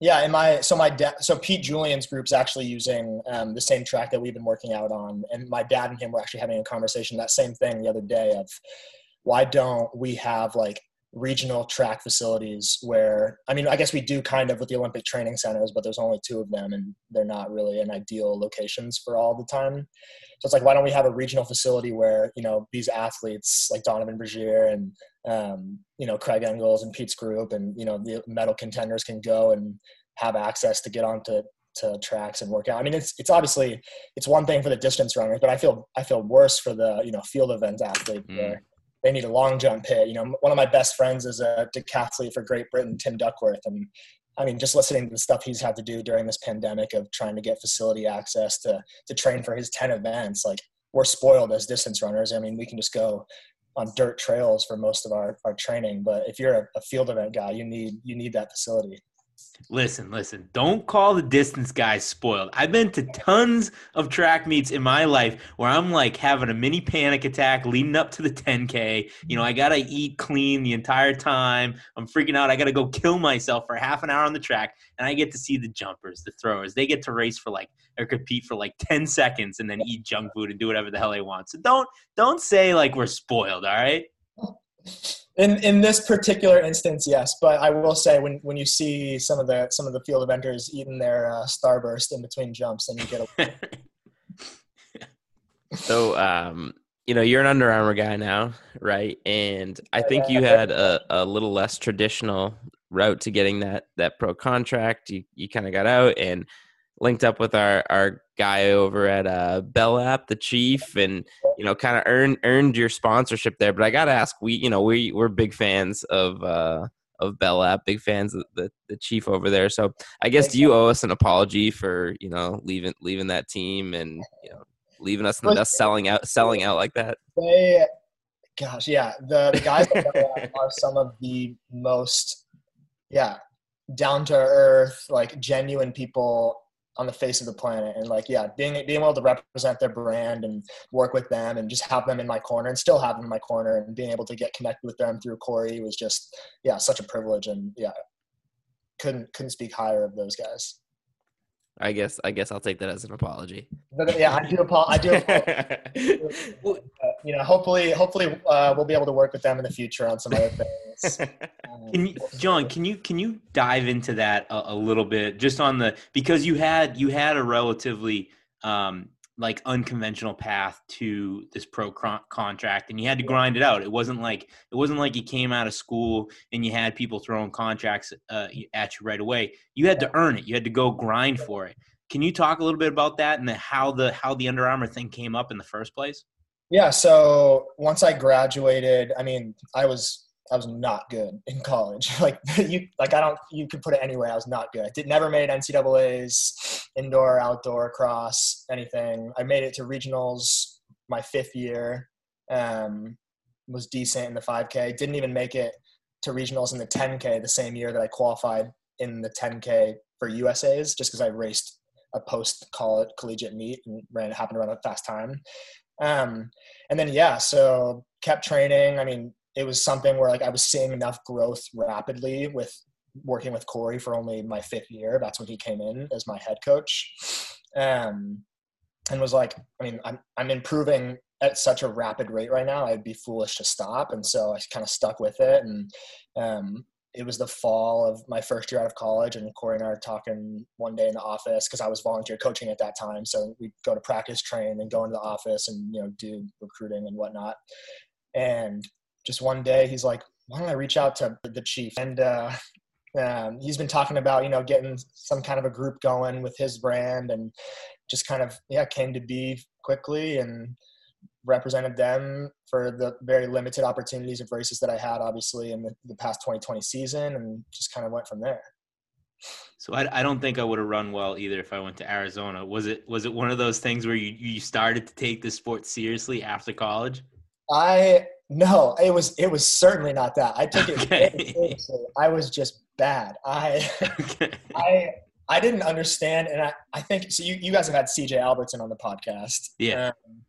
Yeah, and my so my dad so Pete Julian's group's actually using um, the same track that we've been working out on, and my dad and him were actually having a conversation that same thing the other day of why don't we have like regional track facilities where I mean I guess we do kind of with the Olympic training centers, but there's only two of them, and they're not really in ideal locations for all the time. So it's like why don't we have a regional facility where you know these athletes like Donavan Brazier and um, you know Craig Engels and Pete's group and you know the medal contenders can go and have access to get onto to tracks and work out. I mean, it's it's obviously it's one thing for the distance runners, but I feel I feel worse for the you know field event athlete Mm. where they need a long jump pit. You know, one of my best friends is a decathlete for Great Britain, Tim Duckworth, and I mean, just listening to the stuff he's had to do during this pandemic of trying to get facility access to to train for his ten events, like we're spoiled as distance runners. I mean, we can just go on dirt trails for most of our, our training, but if you're a, a field event guy, you need you need that facility. Listen, listen, don't call the distance guys spoiled. I've been to tons of track meets in my life where I'm like having a mini panic attack leading up to the 10K. You know, I got to eat clean the entire time. I'm freaking out. I got to go kill myself for half an hour on the track. And I get to see the jumpers, the throwers. They get to race for like, or compete for like 10 seconds and then eat junk food and do whatever the hell they want. So don't, don't say like we're spoiled, all right? [laughs] In in this particular instance, yes, but I will say when, when you see some of the some of the field eventers eating their uh, starburst in between jumps, then you get a [laughs] So, um, you know, you're an Under Armour guy now, right? And I think you had a, a little less traditional route to getting that that pro contract. You you kind of got out and linked up with our our guy over at uh Bell Lap, the chief, and you know, kind of earned earned your sponsorship there. But I gotta ask, we you know we we're big fans of uh of Bell Lap, big fans of the the chief over there. So I guess do you owe us an apology for you know leaving leaving that team and you know leaving us in the dust, selling out selling out like that? They, gosh, yeah, the, the guys are some of the most, yeah, down to earth, like genuine people on the face of the planet and like yeah being being able to represent their brand and work with them and just have them in my corner and still have them in my corner and being able to get connected with them through Corey was just yeah such a privilege and yeah couldn't couldn't speak higher of those guys I guess I guess I'll take that as an apology. But, yeah, I do. Apo- I do. [laughs] Apologize. you know, hopefully, hopefully, uh, we'll be able to work with them in the future on some other [laughs] things. Um, Can you, John? Can you can you dive into that a, a little bit, just on the because you had you had a relatively um, like unconventional path to this pro contract, and you had to grind it out. It wasn't like it wasn't like you came out of school and you had people throwing contracts uh, at you right away. You had to earn it. You had to go grind for it. Can you talk a little bit about that and the, how the how the Under Armour thing came up in the first place? Yeah. So once I graduated, I mean, I was I was not good in college. [laughs] Like you, like I don't. You could put it anywhere. I was not good. I did never made NCAA's, indoor, outdoor, cross, anything. I made it to regionals my fifth year. Um, was decent in the 5K. Didn't even make it to regionals in the 10K the same year that I qualified in the 10K for USA's, just because I raced a post college collegiate meet and ran happened to run a fast time. Um, and then yeah, so kept training. I mean, it was something where like I was seeing enough growth rapidly with working with Corey for only my fifth year. That's when he came in as my head coach. Um, and was like, I mean, I'm, I'm improving at such a rapid rate right now. I'd be foolish to stop. And so I kind of stuck with it. And, um, it was the fall of my first year out of college and Corey and I were talking one day in the office because I was volunteer coaching at that time. So we'd go to practice train and go into the office and, you know, do recruiting and whatnot. And just one day he's like, why don't I reach out to the chief? And uh, [laughs] um, he's been talking about, you know, getting some kind of a group going with his brand and just kind of, yeah, came to be quickly and represented them for the very limited opportunities of races that I had, obviously, in the, the past 2020 season and just kind of went from there. So I, I don't think I would have run well either if I went to Arizona. Was it was it one of those things where you, you started to take the sport seriously after college? I no, it was it was certainly not that. I took it Okay. very seriously. I was just bad. I [laughs] Okay. I I didn't understand, and I, I think so. You, you guys have had CJ Albertson on the podcast, Yeah. um,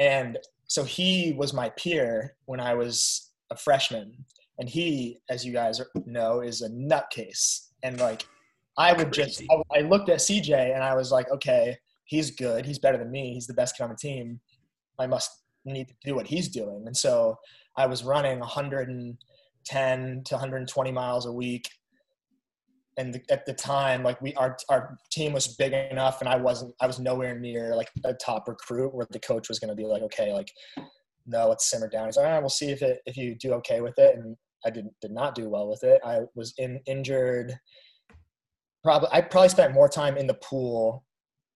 and so he was my peer when I was a freshman, and he, as you guys know, is a nutcase, and like I would just I, I looked at CJ and I was like, okay, he's good, he's better than me, he's the best kid on the team. I must need to do what he's doing, and so I was running 110 to 120 miles a week. And at the time like we our our team was big enough and I wasn't I was nowhere near like a top recruit where the coach was going to be like okay like no let's simmer down. He's like all right we'll see if it if you do okay with it. And I did did not do well with it. I was in injured. Probably I probably spent more time in the pool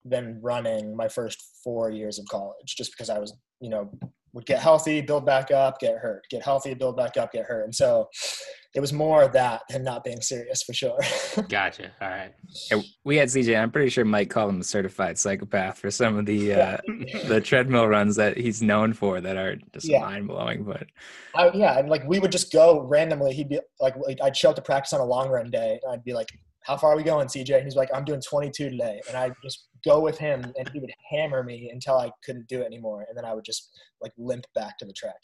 than running my first 4 years of college just because I was you know would get healthy build back up get hurt get healthy build back up get hurt and so it was more of that than not being serious for sure [laughs] Gotcha. All right. We had CJ. I'm pretty sure Mike called him a certified psychopath for some of the uh, the treadmill runs that he's known for that are just Yeah. mind blowing. But I, yeah, and like we would just go randomly. He'd be like, like, I'd show up to practice on a long run day. And I'd be like, "How far are we going, CJ?" And he's like, "I'm doing 22 today." And I'd just go with him, and he would hammer me until I couldn't do it anymore, and then I would just like limp back to the track.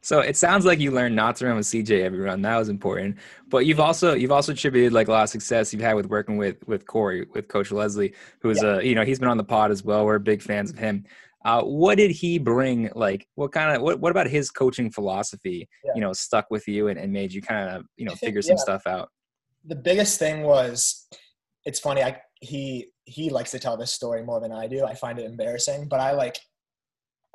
so it sounds like you learned not to run with CJ every run. That was important. But you've also you've also attributed like a lot of success you've had with working with with Corey with Coach Leslie, who's a you know he's been on the pod as well. We're big fans of him. Uh, what did he bring? Like, what kind of what what about his coaching philosophy? Yeah. You know, stuck with you and, and made you kind of you know [laughs] figure some yeah. stuff out. The biggest thing was it's funny i he he likes to tell this story more than i do. I find it embarrassing but i like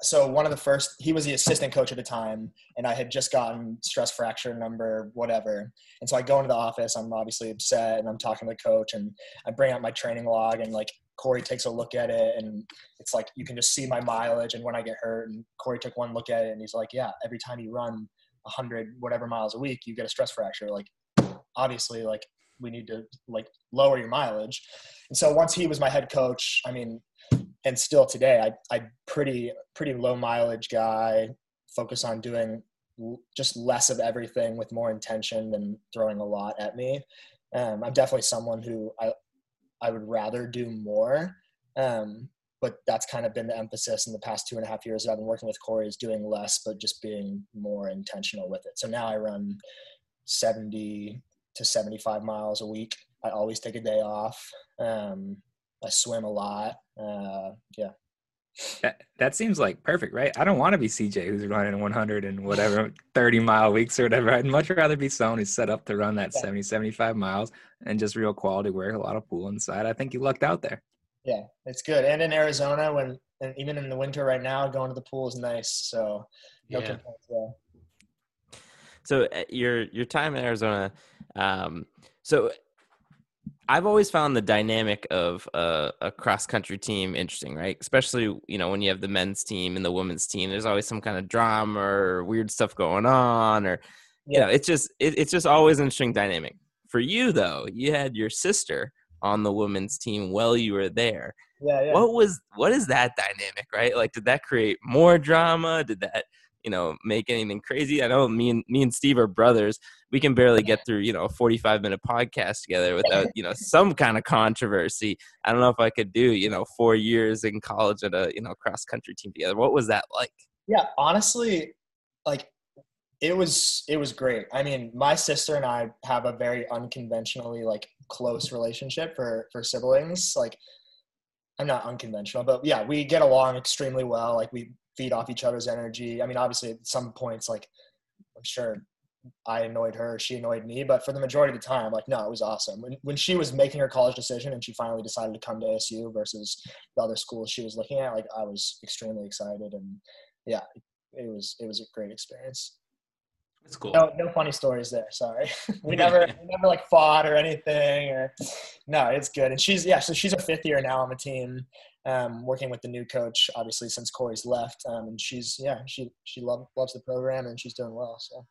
so one of the first he was the assistant coach at the time and i had just gotten stress fracture number whatever. And so i go into the office i'm obviously upset and i'm talking to the coach and i bring out my training log and like corey takes a look at it and it's like you can just see my mileage and when i get hurt and corey took one look at it and he's like yeah every time you run 100 whatever miles a week you get a stress fracture. Like obviously like we need to like lower your mileage. And so once he was my head coach i mean and still today i i pretty pretty low mileage guy focus on doing just less of everything with more intention than throwing a lot at me. Um, i'm definitely someone who i i would rather do more. Um, but that's kind of been the emphasis in the past two and a half years that I've been working with Corey is doing less, but just being more intentional with it. So now I run 70 to 75 miles a week. I always take a day off. Um, I swim a lot. Uh, yeah. That, that seems like perfect, right? I don't want to be CJ who's running 100 and whatever 30 mile weeks or whatever. I'd much rather be someone who's set up to run that Yeah. 70, 75 miles and just real quality work, a lot of pool inside. I think you lucked out there. Yeah, it's good. And in Arizona, when and even in the winter right now, going to the pool is nice. So no Yeah. complaints there. So uh, your your time in Arizona, um, so I've always found the dynamic of a, a cross country team interesting, right? Especially you know when you have the men's team and the women's team. There's always some kind of drama or weird stuff going on, or you know, it's just it, it's just always an interesting dynamic. For you though, you had your sister on the women's team while you were there. Yeah, yeah. What was what is that dynamic, right? Like, did that create more drama? Did that you know make anything crazy? I know me and me and Steve are brothers. We can barely get through you know a forty five minute podcast together [laughs] without you know some kind of controversy. I don't know if I could do you know four years in college at a you know cross country team together. What was that like? Yeah, honestly, like it was it was great. I mean, my sister and I have a very unconventionally like close relationship for for siblings. Like I'm not unconventional, but yeah, we get along extremely well. Like we feed off each other's energy. I mean, obviously at some points like I'm sure I annoyed her, she annoyed me, but for the majority of the time, like no, it was awesome. When when she was making her college decision and she finally decided to come to ASU versus the other schools she was looking at, like I was extremely excited and yeah, it was it was a great experience. That's cool. No, no funny stories there. Sorry, [laughs] we never [laughs] we never like fought or anything. Or no, it's good. And she's yeah, so she's a fifth year now on the team, um, working with the new coach. Obviously, since Corey's left, um, and she's yeah, she she love, loves the program and she's doing well. So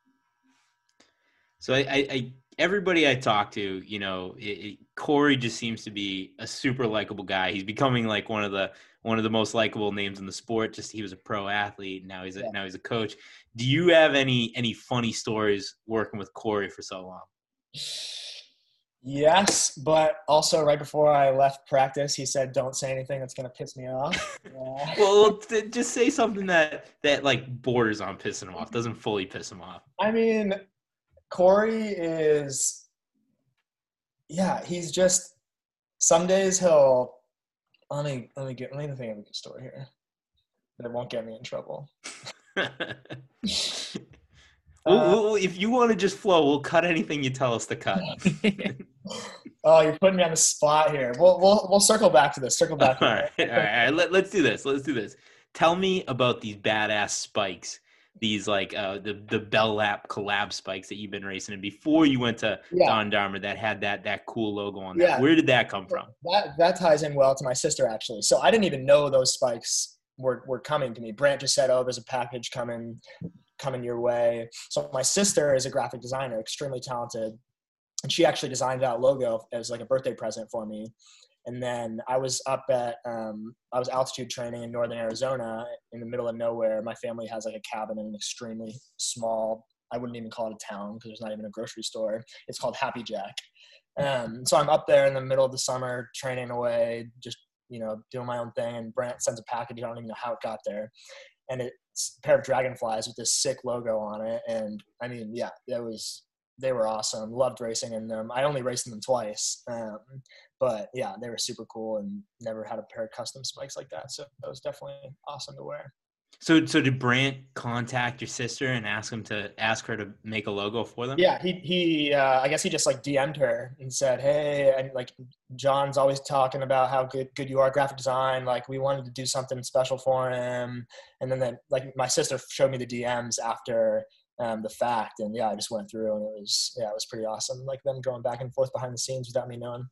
So I, I, I everybody I talk to, you know, it, it, Corey just seems to be a super likable guy. He's becoming like one of the one of the most likable names in the sport. Just he was a pro athlete, now he's a, Yeah. now he's a coach. Do you have any any funny stories working with Corey for so long? [sighs] yes, but also right before I left practice, he said, "Don't say anything that's gonna piss me off." [laughs] Yeah. Well, t- just say something that that like borders on pissing him off, doesn't fully piss him off. I mean, Corey is, yeah, he's just. Some days he'll. Let me let me get let me think of a good story here. That won't get me in trouble. [laughs] Well, Uh, well, if you want to just flow, we'll cut anything you tell us to cut. [laughs] Oh, you're putting me on the spot here. We'll we'll we'll circle back to this. Circle back. to right, all right, all right. Let, let's do this. Let's do this. Tell me about these badass spikes. These like uh, the the Bell Lap collab spikes that you've been racing and before you went to Yeah. Under Armour that had that that cool logo on that. Yeah. Where did that come from? That that ties in well to my sister actually. So I didn't even know those spikes were were coming to me. Brant just said, "Oh, there's a package coming coming your way." So my sister is a graphic designer, extremely talented, and she actually designed that logo as like a birthday present for me. And then I was up at um, I was altitude training in northern Arizona in the middle of nowhere. My family has like a cabin in an extremely small. I wouldn't even call it a town because there's not even a grocery store. It's called Happy Jack. Um, so I'm up there in the middle of the summer training away, just you know doing my own thing. And Brant sends a package. I don't even know how it got there, and it's a pair of dragonflies with this sick logo on it. And I mean, yeah, that was they were awesome. Loved racing in them. I only raced in them twice, um, but yeah, they were super cool and never had a pair of custom spikes like that. So that was definitely awesome to wear. So, so did Brant contact your sister and ask him to ask her to make a logo for them? Yeah, he he. Uh, I guess he just like DM'd her and said, "Hey, and like John's always talking about how good good you are graphic design. Like we wanted to do something special for him." And then then like my sister showed me the DMs after um, the fact, and yeah, I just went through and it was yeah, it was pretty awesome. Like them going back and forth behind the scenes without me knowing.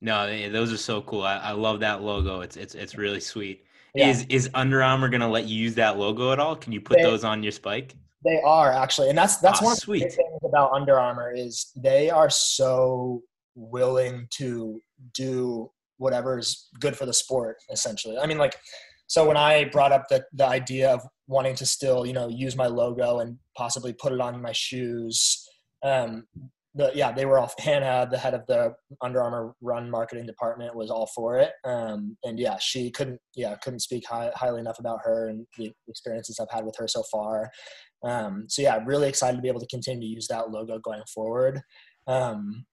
No, those are so cool. I, I love that logo. It's it's it's really sweet. Yeah. Is is Under Armour gonna let you use that logo at all? Can you put They- those on your spike? They are actually, and that's that's Ah, one of the sweet. things about Under Armour is they are so willing to do whatever is good for the sport. Essentially, I mean, like, so when I brought up the the idea of wanting to still, you know, use my logo and possibly put it on my shoes, um, the yeah, they were off Hannah, the head of the Under Armour run marketing department, was all for it. Um, and yeah, she couldn't yeah couldn't speak high, highly enough about her and the experiences I've had with her so far. Um, so yeah, really excited to be able to continue to use that logo going forward. Um,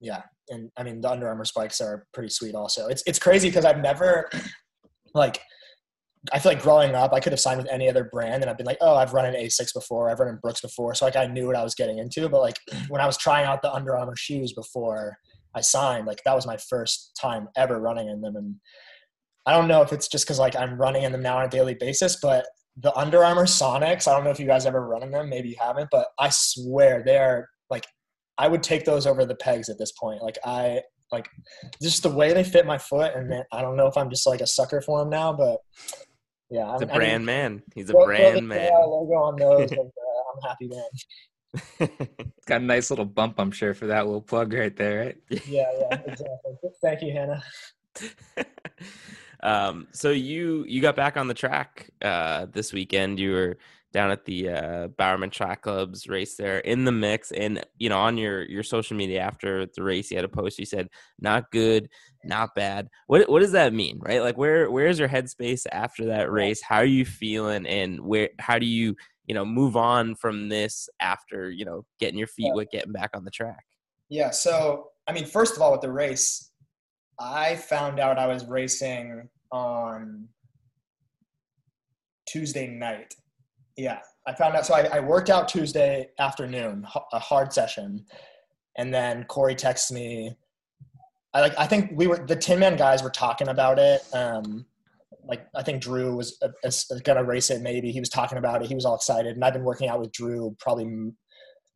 yeah, and I mean the Under Armour spikes are pretty sweet. Also, it's it's crazy because I've never like I feel like growing up, I could have signed with any other brand, and I've been like, oh, I've run in Asics before, I've run in Brooks before, so like I knew what I was getting into. But like [clears throat] when I was trying out the Under Armour shoes before I signed, like that was my first time ever running in them, and I don't know if it's just because like I'm running in them now on a daily basis, but the Under Armour Sonics, I don't know if you guys ever run in them, maybe you haven't, but I swear they're like I would take those over the pegs at this point. Like I like just the way they fit my foot, and I don't know if I'm just like a sucker for them now, but yeah, He's a I mean, brand man. He's a throw- throw the brand man. Logo on those, and, [laughs] uh, I'm happy man. Got a nice little bump, I'm sure, for that little plug right there, right? Yeah, yeah, [laughs] exactly. Thank you, Hannah. [laughs] um, so you you got back on the track uh, this weekend. You were down at the uh, Bowerman Track Club's race there in the mix, and you know on your your social media after the race, you had a post. You said not good, not bad. What what does that mean, right? Like where where's your headspace after that race? How are you feeling, and where how do you you know move on from this after you know getting your feet Yeah. wet, getting back on the track? Yeah, so I mean, first of all, with the race, I found out I was racing on Tuesday night. Yeah, I found out. So I, I worked out Tuesday afternoon, a hard session, and then Corey texts me. I like. I think we were the Tin Man guys were talking about it. Um, like I think Drew was uh, uh, gonna race it. Maybe he was talking about it. He was all excited, and I've been working out with Drew probably m-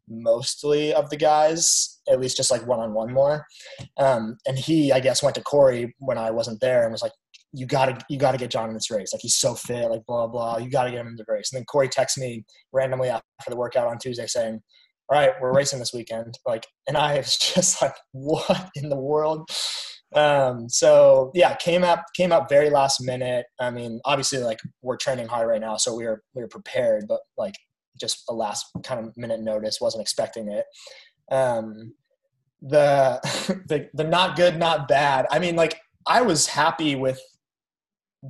mostly of the guys, at least just like one on one more. Um, and he, I guess, went to Corey when I wasn't there and was like, "You gotta, you gotta get John in this race. Like he's so fit. Like blah blah. You gotta get him in the race." And then Corey texts me randomly after the workout on Tuesday saying, "All right, we're racing this weekend." Like, and I was [laughs] just like, "What in the world?" Um, so yeah, came up came up very last minute. I mean, obviously, like we're training hard right now, so we were we were prepared, but like just a last kind of minute notice. wasn't expecting it. Um, the [laughs] the the not good, not bad. I mean, like I was happy with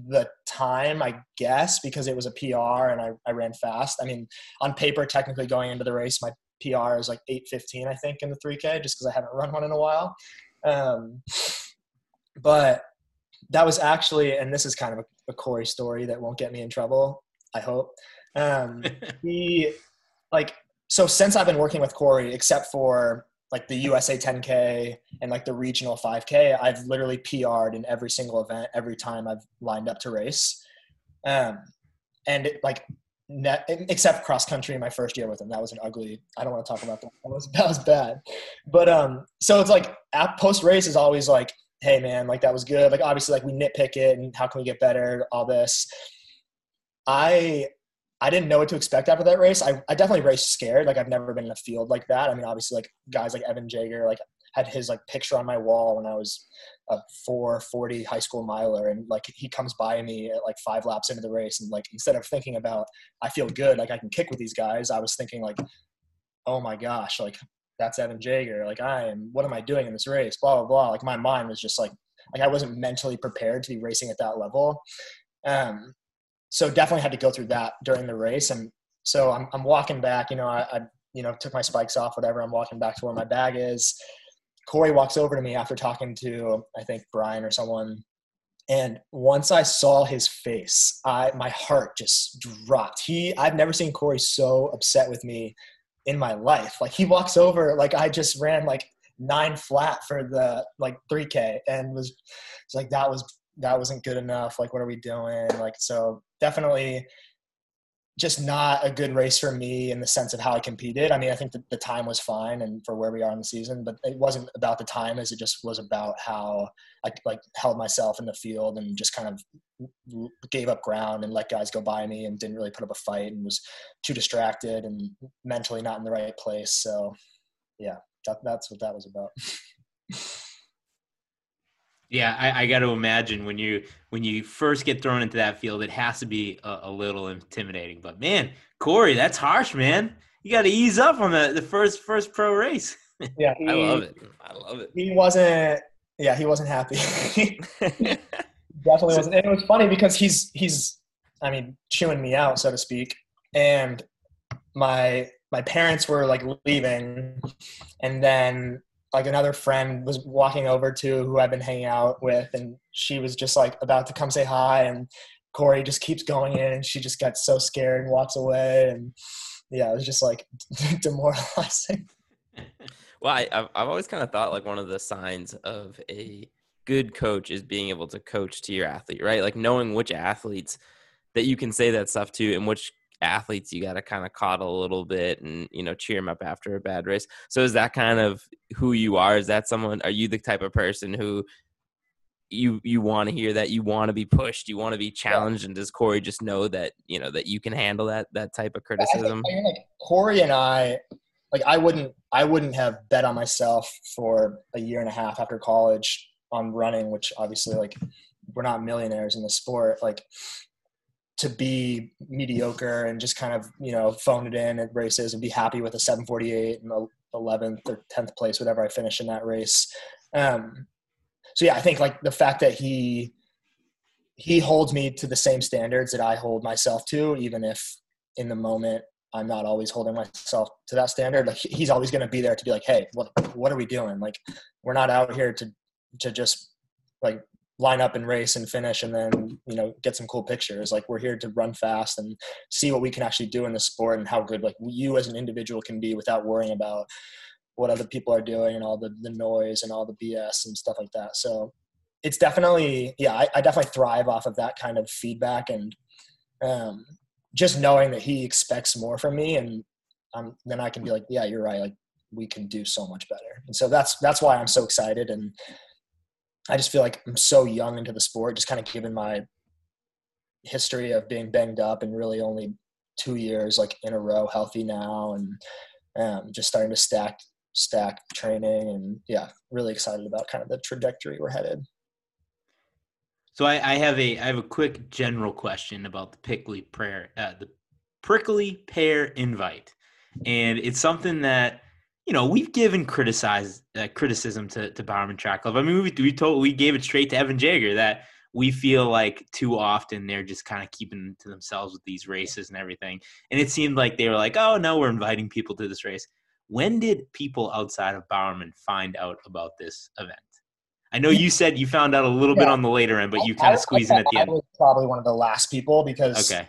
the time, I guess, because it was a PR and I, I ran fast. I mean, on paper, technically going into the race, my PR is like 8:15, I think, in the 3K, just because I haven't run one in a while. Um, but that was actually, and this is kind of a, a Corey story that won't get me in trouble. I hope. Um, [laughs] he like so since I've been working with Corey, except for like the USA 10K and like the regional 5K, I've literally PR'd in every single event every time I've lined up to race. Um, and it, like net, except cross country my first year with him, that was an ugly. I don't want to talk about that. That was [laughs] that was bad. But um, so it's like at post race is always like, hey man, like that was good. Like obviously like we nitpick it and how can we get better, all this. I I didn't know what to expect after that race. I, I definitely raced scared. Like I've never been in a field like that. I mean, obviously like guys like Evan Jager, like had his like picture on my wall when I was a 440 high school miler. And like, he comes by me at like five laps into the race. And like, instead of thinking about, I feel good, like I can kick with these guys, I was thinking like, oh my gosh, like that's Evan Jager. Like I am, what am I doing in this race? Blah, blah, blah. Like my mind was just like, like I wasn't mentally prepared to be racing at that level. Um, so definitely had to go through that during the race. And so I'm, I'm walking back, you know, I, I, you know, took my spikes off, whatever. I'm walking back to where my bag is. Corey walks over to me after talking to, I think Brian or someone. And once I saw his face, I my heart just dropped. He I've never seen Corey so upset with me in my life. Like he walks over, like I just ran like nine flat for the like 3K and was it's like that was that wasn't good enough. Like what are we doing? Like so definitely just not a good race for me in the sense of how I competed. I mean, I think the, the time was fine and for where we are in the season, but it wasn't about the time as it just was about how I like held myself in the field and just kind of gave up ground and let guys go by me and didn't really put up a fight and was too distracted and mentally not in the right place. So yeah, that, that's what that was about. [laughs] Yeah, I, I got to imagine when you when you first get thrown into that field, it has to be a, a little intimidating. But man, Corey, that's harsh, man. You got to ease up on the, the first first pro race. [laughs] Yeah, he, I love it. I love it. He wasn't. Yeah, he wasn't happy. [laughs] Definitely wasn't. And it was funny because he's he's, I mean, chewing me out, so to speak. And my my parents were like leaving, and then like another friend was walking over to who I've been hanging out with, and she was just like about to come say hi, and Corey just keeps going in, and she just got so scared and walks away, and yeah, it was just like [laughs] demoralizing. [laughs] Well, I, I've I've always kind of thought like one of the signs of a good coach is being able to coach to your athlete, right? Like knowing which athletes that you can say that stuff to and which athletes you got to kind of coddle a little bit and you know cheer them up after a bad race. So is that kind of who you are? Is that someone are you the type of person who you you want to hear that? You want to be pushed? You want to be challenged? And does corey just know that you know that you can handle that that type of I criticism think, I mean, like Corey and I, like I wouldn't, I wouldn't have bet on myself for a year and a half after college on running, which obviously like we're not millionaires in the sport. Like to be mediocre and just kind of you know phone it in at races and be happy with a 748 and the 11th or 10th place, whatever I finish in that race. Um, so yeah, I think like the fact that he he holds me to the same standards that I hold myself to, even if in the moment I'm not always holding myself to that standard. Like he's always going to be there to be like, hey, what what are we doing? Like we're not out here to to just like line up and race and finish and then you know get some cool pictures. Like we're here to run fast and see what we can actually do in the sport and how good like you as an individual can be without worrying about what other people are doing and all the, the noise and all the bs and stuff like that. So it's definitely yeah I, I definitely thrive off of that kind of feedback and um, just knowing that he expects more from me and then i can be like yeah you're right like we can do so much better. And so that's that's why i'm so excited and I just feel like I'm so young into the sport, just kind of given my history of being banged up and really only two years like in a row healthy now and um, just starting to stack stack training and yeah, really excited about kind of the trajectory we're headed. So I, I have a I have a quick general question about the prickly prayer uh, the prickly pear invite, and it's something that you know we've given criticize uh, criticism to to Bowerman Track Club. I mean we we told we gave it straight to Evan Jager that we feel like too often they're just kind of keeping to themselves with these races and everything. And it seemed like they were like, oh no, we're inviting people to this race. When did people outside of Bowerman find out about this event? I know you said you found out a little bit on the later end, but you kind of squeeze in at the end. I was probably one of the last people because Okay.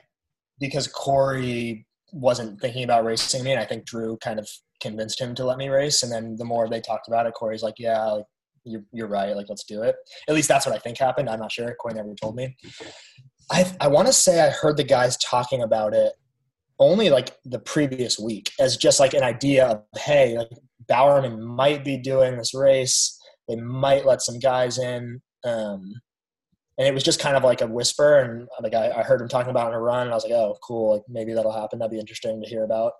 because Corey wasn't thinking about racing me, and I think Drew kind of convinced him to let me race. And then the more they talked about it, Corey's like, "Yeah, like you're you're right. Like let's do it." At least that's what I think happened. I'm not sure. Corey never told me. I I want to say I heard the guys talking about it only like the previous week as just like an idea of hey, like Bowerman might be doing this race. They might let some guys in. Um, and it was just kind of like a whisper and like I, I heard him talking about it in a run and I was like, oh, cool, like maybe that'll happen. That'd be interesting to hear about.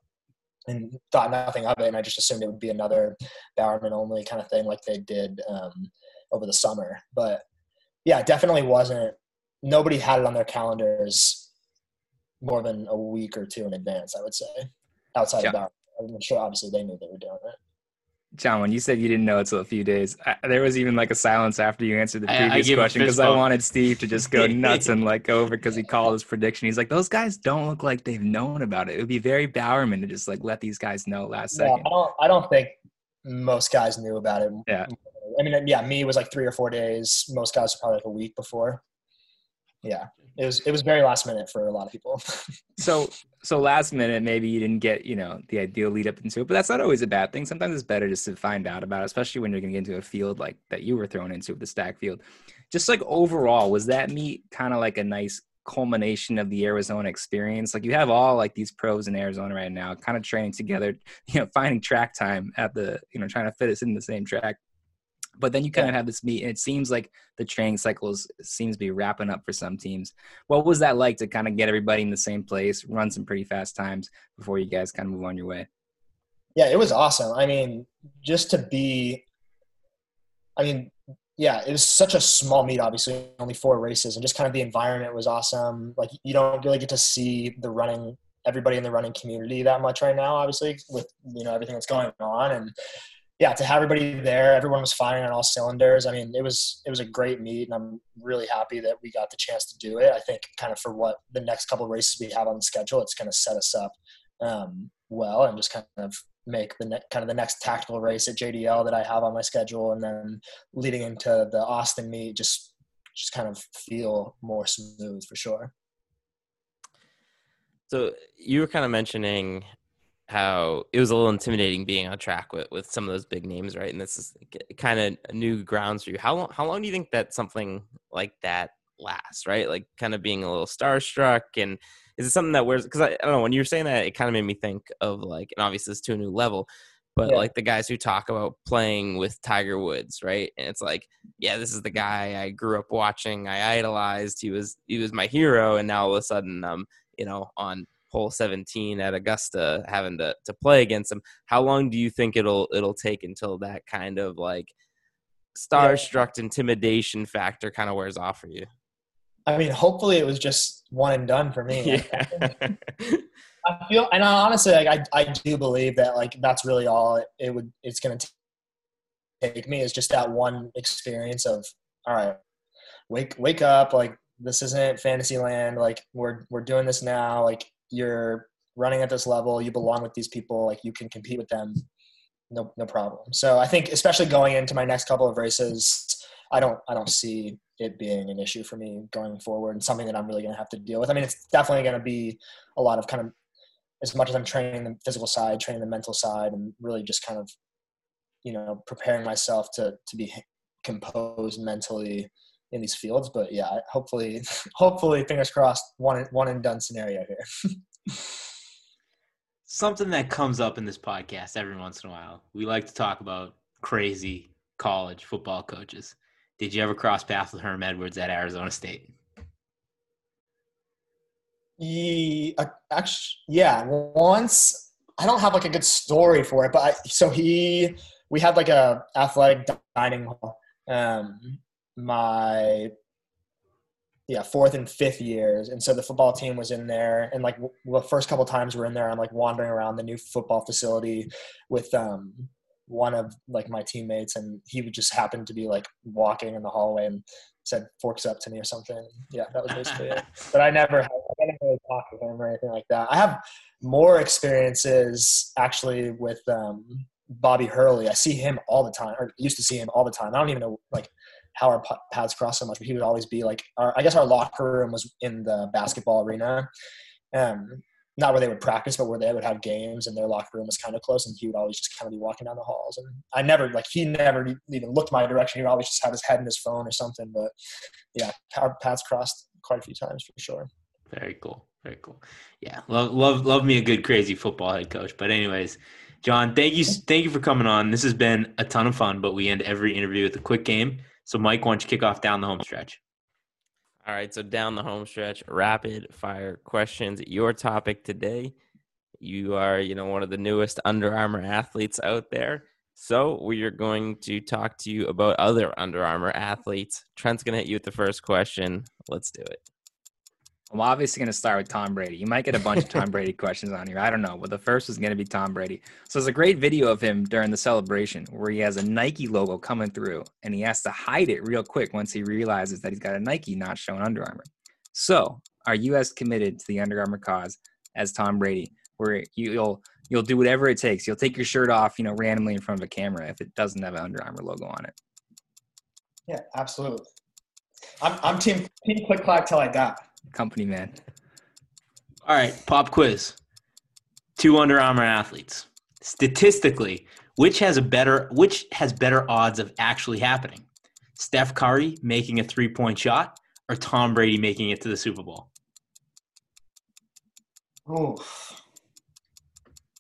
And thought nothing of it, and I just assumed it would be another Bowerman only kind of thing, like they did um, over the summer. But yeah, it definitely wasn't. Nobody had it on their calendars more than a week or two in advance. I would say, outside Yeah. of Bowerman. I'm sure, obviously, they knew they were doing it. John, when you said you didn't know until a few days, I, there was even like a silence after you answered the I- I previous question because I wanted Steve to just go [laughs] nuts and like go over because he called his prediction. He's like, those guys don't look like they've known about it. It would be very Bowerman to just like let these guys know last Yeah, second. I don't. I don't think most guys knew about it. Yeah. I mean, yeah, me was like three or four days. Most guys were probably like a week before. Yeah, it was it was very last minute for a lot of people. [laughs] So so last minute, maybe you didn't get you know the ideal lead up into it, but that's not always a bad thing. Sometimes it's better just to find out about, it, especially when you're going to get into a field like that you were thrown into with the stack field. Just like overall, was that meet kind of like a nice culmination of the Arizona experience? Like you have all like these pros in Arizona right now, kind of training together, you know, finding track time at the you know trying to fit us in the same track. But then you kind of have this meet, and it seems like the training cycles seems to be wrapping up for some teams. What was that like to kind of get everybody in the same place, run some pretty fast times before you guys kind of move on your way? Yeah, it was awesome. I mean, just to be, I mean, yeah, it was such a small meet, obviously, only four races, and just kind of the environment was awesome. Like, you don't really get to see the running, everybody in the running community that much right now, obviously, with, you know, everything that's going on. And yeah, to have everybody there, everyone was firing on all cylinders. I mean, it was, it was a great meet, and I'm really happy that we got the chance to do it. I think kind of for what the next couple races we have on the schedule, it's going to set us up um, well and just kind of make the ne- kind of the next tactical race at JDL that I have on my schedule, and then leading into the Austin meet, just just kind of feel more smooth for sure. So you were kind of mentioning how it was a little intimidating being on track with, with some of those big names, right? And this is kind of new grounds for you. How long how long do you think that something like that lasts, right? Like kind of being a little starstruck and is it something that wears because I, I don't know when you were saying that it kind of made me think of like and obviously it's to a new level but Yeah. like the guys who talk about playing with tiger woods right and it's like yeah this is the guy i grew up watching i idolized he was he was my hero and now all of a sudden um you know on hole 17 at augusta having to, to play against him how long do you think it'll it'll take until that kind of like starstruck intimidation factor kind of wears off for you I mean, hopefully it was just one and done for me. [laughs] yeah I feel, and I honestly, like, I, I do believe that, like, that's really all it, it would, it's going to take me is just that one experience of, all right, wake, wake up. Like, this isn't fantasy land. Like, we're, we're doing this now. Like, you're running at this level. You belong with these people. Like, you can compete with them. No, no problem. So I think, especially going into my next couple of races, I don't, I don't see it being an issue for me going forward and something that I'm really going to have to deal with. I mean, it's definitely going to be a lot of kind of as much as I'm training the physical side, training the mental side, and really just kind of, you know, preparing myself to to be composed mentally in these fields. But yeah, hopefully, [laughs] hopefully, fingers crossed, one one and done scenario here. [laughs] Something that comes up in this podcast every once in a while. We like to talk about crazy college football coaches. Did you ever cross paths with Herm Edwards at Arizona State? Ye, uh, actually, yeah. Once I don't have like a good story for it, but I, so he, we had like a athletic dining hall. Um, my yeah fourth and fifth years, and so the football team was in there, and like w- the first couple times we're in there, I'm like wandering around the new football facility with um one of like my teammates, and he would just happen to be like walking in the hallway and said forks up to me or something. Yeah, that was basically it [laughs] but I never, had, I didn't really talk with him or anything like that. I have more experiences actually with um, Bobby Hurley. I see him all the time, or used to see him all the time. I don't even know like how our paths crossed so much, but he would always be like, our, I guess our locker room was in the basketball arena. Um, not where they would practice, but where they would have games, and their locker room was kind of close, and he would always just kind of be walking down the halls. And I never, like, he never even looked my direction. He would always just have his head in his phone or something. But yeah, our paths crossed quite a few times for sure. Very cool. Very cool. Yeah, love love love me a good crazy football head coach. But anyways, John, thank you thank you for coming on. This has been a ton of fun. But we end every interview with a quick game. So Mike, why don't you kick off down the home stretch? All right, so down the home stretch, rapid fire questions. Your topic today. You are, you know, one of the newest Under Armour athletes out there. So we are going to talk to you about other Under Armour athletes. Trent's gonna hit you with the first question. Let's do it. I'm obviously going to start with Tom Brady. You might get a bunch of Tom Brady questions on here. I don't know, but the first is going to be Tom Brady. So there's a great video of him during the celebration where he has a Nike logo coming through and he has to hide it real quick once he realizes that he's got a Nike not showing Under Armour. So are you as committed to the Under Armour cause as Tom Brady, where you'll you'll do whatever it takes. You'll take your shirt off, you know, randomly in front of a camera if it doesn't have an Under Armour logo on it. Yeah, absolutely. I'm, I'm team team click clack till I die. Company man. All right, pop quiz. Two Under Armour athletes. Statistically, which has a better which has better odds of actually happening? Steph Curry making a three-point shot or Tom Brady making it to the Super Bowl? Ooh.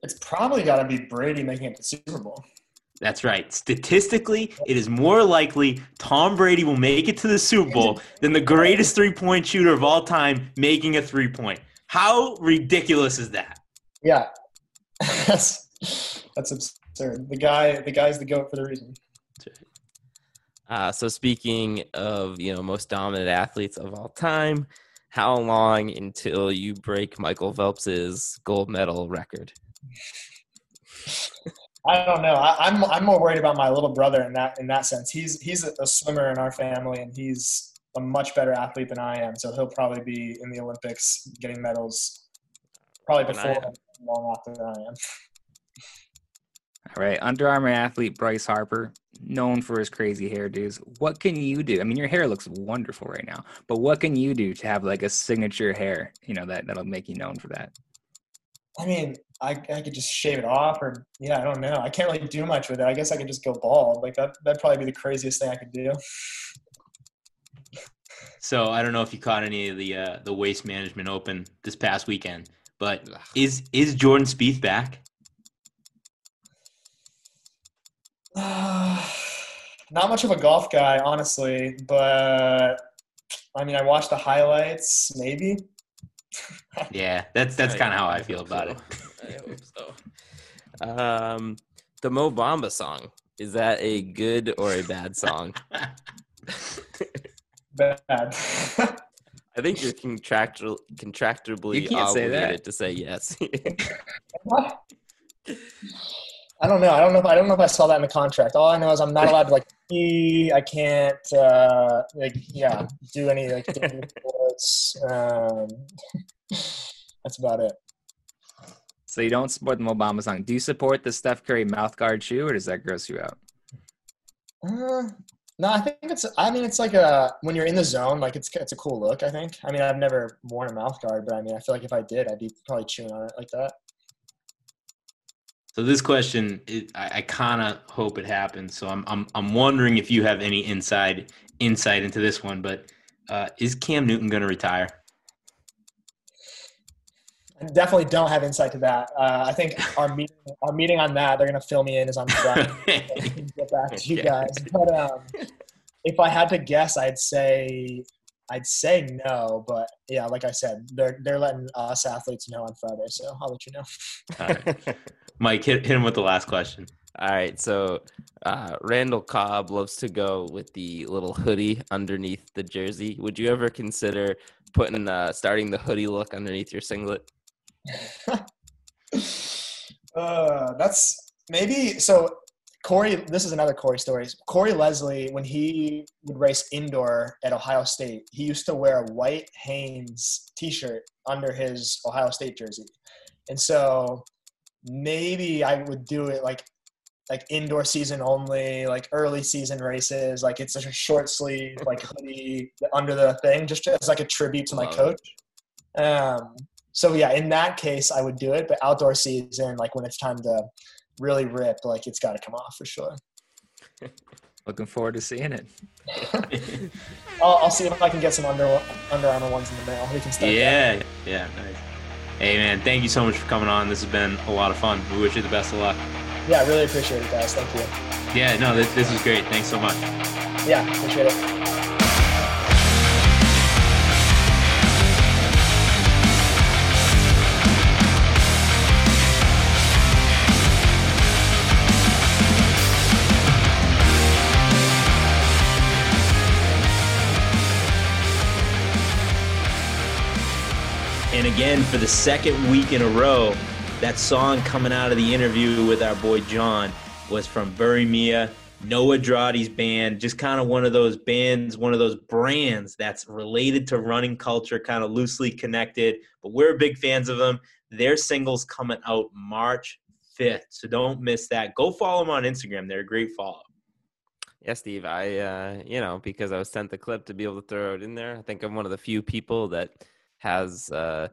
It's probably got to be Brady making it to the Super Bowl. That's right. Statistically, it is more likely Tom Brady will make it to the Super Bowl than the greatest three-point shooter of all time making a three-point. How ridiculous is that? Yeah, [laughs] that's that's absurd. The guy, the guy's the goat for the reason. Uh, so speaking of you know most dominant athletes of all time, how long until you break Michael Phelps's gold medal record? [laughs] I don't know. I, I'm I'm more worried about my little brother in that in that sense. He's he's a, a swimmer in our family, and he's a much better athlete than I am. So he'll probably be in the Olympics getting medals, probably before long after I am. All right, Under Armour athlete Bryce Harper, known for his crazy hairdos. What can you do? I mean, your hair looks wonderful right now, but what can you do to have like a signature hair? You know that that'll make you known for that. I mean, I, I could just shave it off, or yeah, I don't know. I can't really do much with it. I guess I could just go bald. Like that, that'd probably be the craziest thing I could do. So I don't know if you caught any of the uh, the Waste Management Open this past weekend, but is is Jordan Spieth back? [sighs] Not much of a golf guy, honestly, but I mean, I watched the highlights. Maybe. [laughs] Yeah, that's that's kind of how I feel about it. [laughs] I [laughs] hope so. Um, the Mo Bamba song is that a good or a bad song? [laughs] Bad. I think you're contractual contractually You can't say that. to say yes. [laughs] I don't know. I don't know. If, I don't know if I saw that in the contract. All I know is I'm not allowed to like. I can't uh, like yeah do any like. Um, that's about it. So you don't support the Mo Bamba song. Do you support the Steph Curry mouth guard shoe, or does that gross you out? Uh, no, I think it's. I mean, it's like a when you're in the zone, like it's it's a cool look. I think. I mean, I've never worn a mouth guard, but I mean, I feel like if I did, I'd be probably chewing on it like that. So this question, it, I, I kind of hope it happens. So I'm I'm I'm wondering if you have any inside insight into this one. But uh, is Cam Newton going to retire? I definitely don't have insight to that. Uh, I think our meeting, our meeting on that, they're gonna fill me in as I'm done. get back to you guys. But um, if I had to guess, I'd say I'd say no. But yeah, like I said, they're they're letting us athletes know on Friday, so I'll let you know. [laughs] All right. Mike, hit, hit him with the last question. All right, so uh, Randall Cobb loves to go with the little hoodie underneath the jersey. Would you ever consider putting uh, starting the hoodie look underneath your singlet? [laughs] Uh, that's maybe so. Corey, this is another Corey story. Cory Leslie, when he would race indoor at Ohio State, he used to wear a white Hanes T-shirt under his Ohio State jersey, and so maybe I would do it like like indoor season only, like early season races, like it's a short sleeve, like [laughs] hoodie under the thing, just as like a tribute to my Love coach. Um, so yeah, in that case, I would do it. But outdoor season, like when it's time to really rip, like it's got to come off for sure. [laughs] Looking forward to seeing it. [laughs] I'll, I'll see if I can get some Under Under Armour ones in the mail. We can start. that. Yeah, yeah, nice. Hey man, thank you so much for coming on. This has been a lot of fun. We wish you the best of luck. Yeah, I really appreciate it, guys. Thank you. Yeah, no, this, this was great. Thanks so much. Yeah, appreciate it. And again, for the second week in a row, that song coming out of the interview with our boy John was from Bury Mia, Noah Droddy's band, just kind of one of those bands, one of those brands that's related to running culture, kind of loosely connected, but we're big fans of them. Their single's coming out March 5th, so don't miss that. Go follow them on Instagram. They're a great follow. Yeah, Steve, I, uh, you know, because I was sent the clip to be able to throw it in there. I think I'm one of the few people that has uh,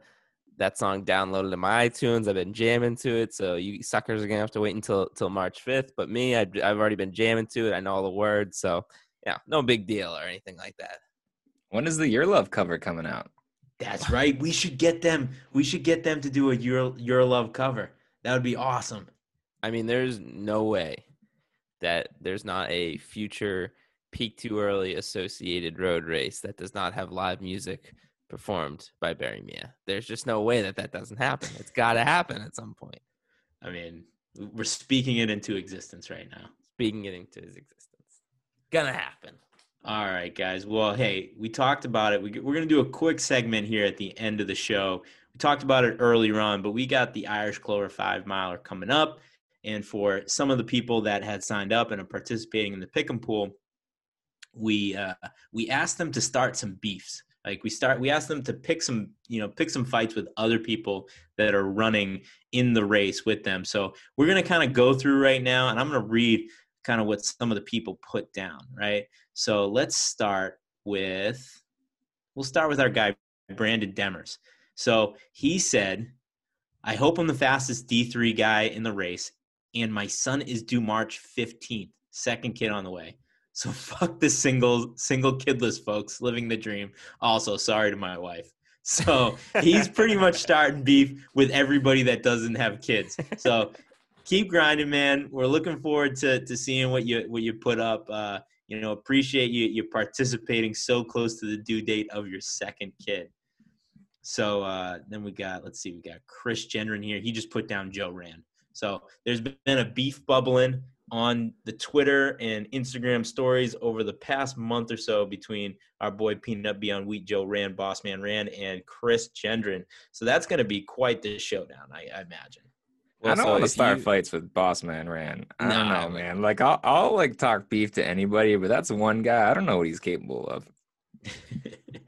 that song downloaded in my iTunes. I've been jamming to it, so you suckers are gonna have to wait until till March 5th. But me, I've, I've already been jamming to it. I know all the words, so yeah, no big deal or anything like that. When is the Your Love cover coming out? That's right. We should get them. We should get them to do a your your love cover. That would be awesome. I mean, there's no way that there's not a future peak too early associated road race that does not have live music performed by Barry Mia. There's just no way that that doesn't happen. It's got to happen at some point. I mean, we're speaking it into existence right now. Speaking it into his existence, gonna happen. All right, guys. Well, hey, we talked about it. We, we're going to do a quick segment here at the end of the show. We talked about it earlier on, but we got the Irish Clover five miler coming up. And for some of the people that had signed up and are participating in the pick 'em pool, we uh, we asked them to start some beefs. Like we start, we ask them to pick some, you know, pick some fights with other people that are running in the race with them. So we're gonna kind of go through right now, and I'm gonna read kind of what some of the people put down. Right. So let's start with, we'll start with our guy Brandon Demers. So he said, "I hope I'm the fastest D3 guy in the race, and my son is due March 15th. Second kid on the way." So [laughs] fuck the single single kidless folks living the dream. Also, sorry to my wife. So he's pretty much [laughs] starting beef with everybody that doesn't have kids. So [laughs] keep grinding, man. We're looking forward to to seeing what you what you put up. Uh, you know, appreciate you you participating so close to the due date of your second kid. So uh, then we got let's see, we got Chris Gendron here. He just put down Joe Rand. So there's been a beef bubbling on the Twitter and Instagram stories over the past month or so between our boy Peanut Beyond Wheat Joe Rand, Boss Man Rand, and Chris Gendron. So that's going to be quite the showdown, I, I imagine. Well, I don't so want to if start you- fights with Boss Man Ran. I don't know, man. Like I'll, I'll like talk beef to anybody, but that's one guy. I don't know what he's capable of. [laughs]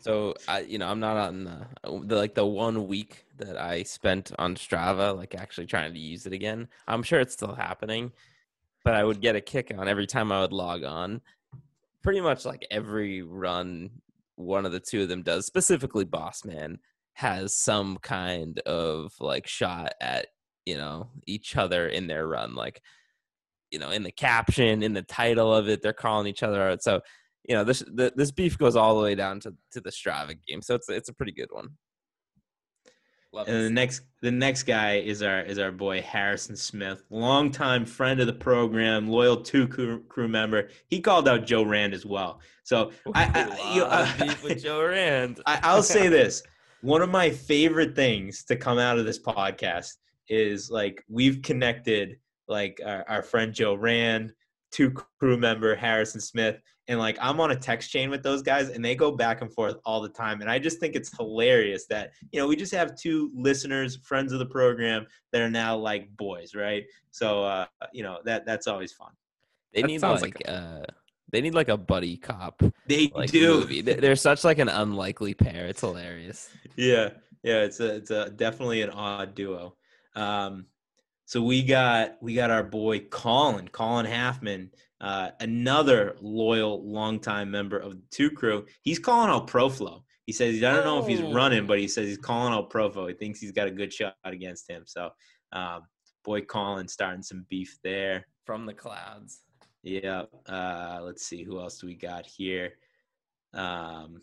So I, you know, I'm not on the, the like the one week that I spent on Strava, like actually trying to use it again. I'm sure it's still happening, but I would get a kick on every time I would log on. Pretty much like every run, one of the two of them does. Specifically, Boss Man has some kind of like shot at you know each other in their run, like you know in the caption, in the title of it, they're calling each other out. So you know this the, this beef goes all the way down to, to the Strava game, so it's it's a pretty good one. Love And the next the next guy is our is our boy Harrison Smith, longtime friend of the program, loyal two crew, crew member. He called out Joe Rand as well. So I, I, you know, I uh, with Joe Rand. [laughs] I, I'll say [laughs] this: one of my favorite things to come out of this podcast is like we've connected like our, our friend Joe Rand, two crew member Harrison Smith, and like I'm on a text chain with those guys, and they go back and forth all the time. And I just think it's hilarious that you know we just have two listeners, friends of the program, that are now like boys, right? So uh, you know that that's always fun. They That need sounds like, like uh, they need like a buddy cop They like do. movie. They- They're such like an unlikely pair. It's hilarious. yeah yeah it's a it's a definitely an odd duo um so we got we got our boy colin colin halfman uh another loyal longtime member of the two crew he's calling out ProFlow. he says he don't know if he's running but he says he's calling out ProFlow. he thinks he's got a good shot against him so um boy colin starting some beef there From the clouds. yeah. Uh, let's see who else do we got here. Um,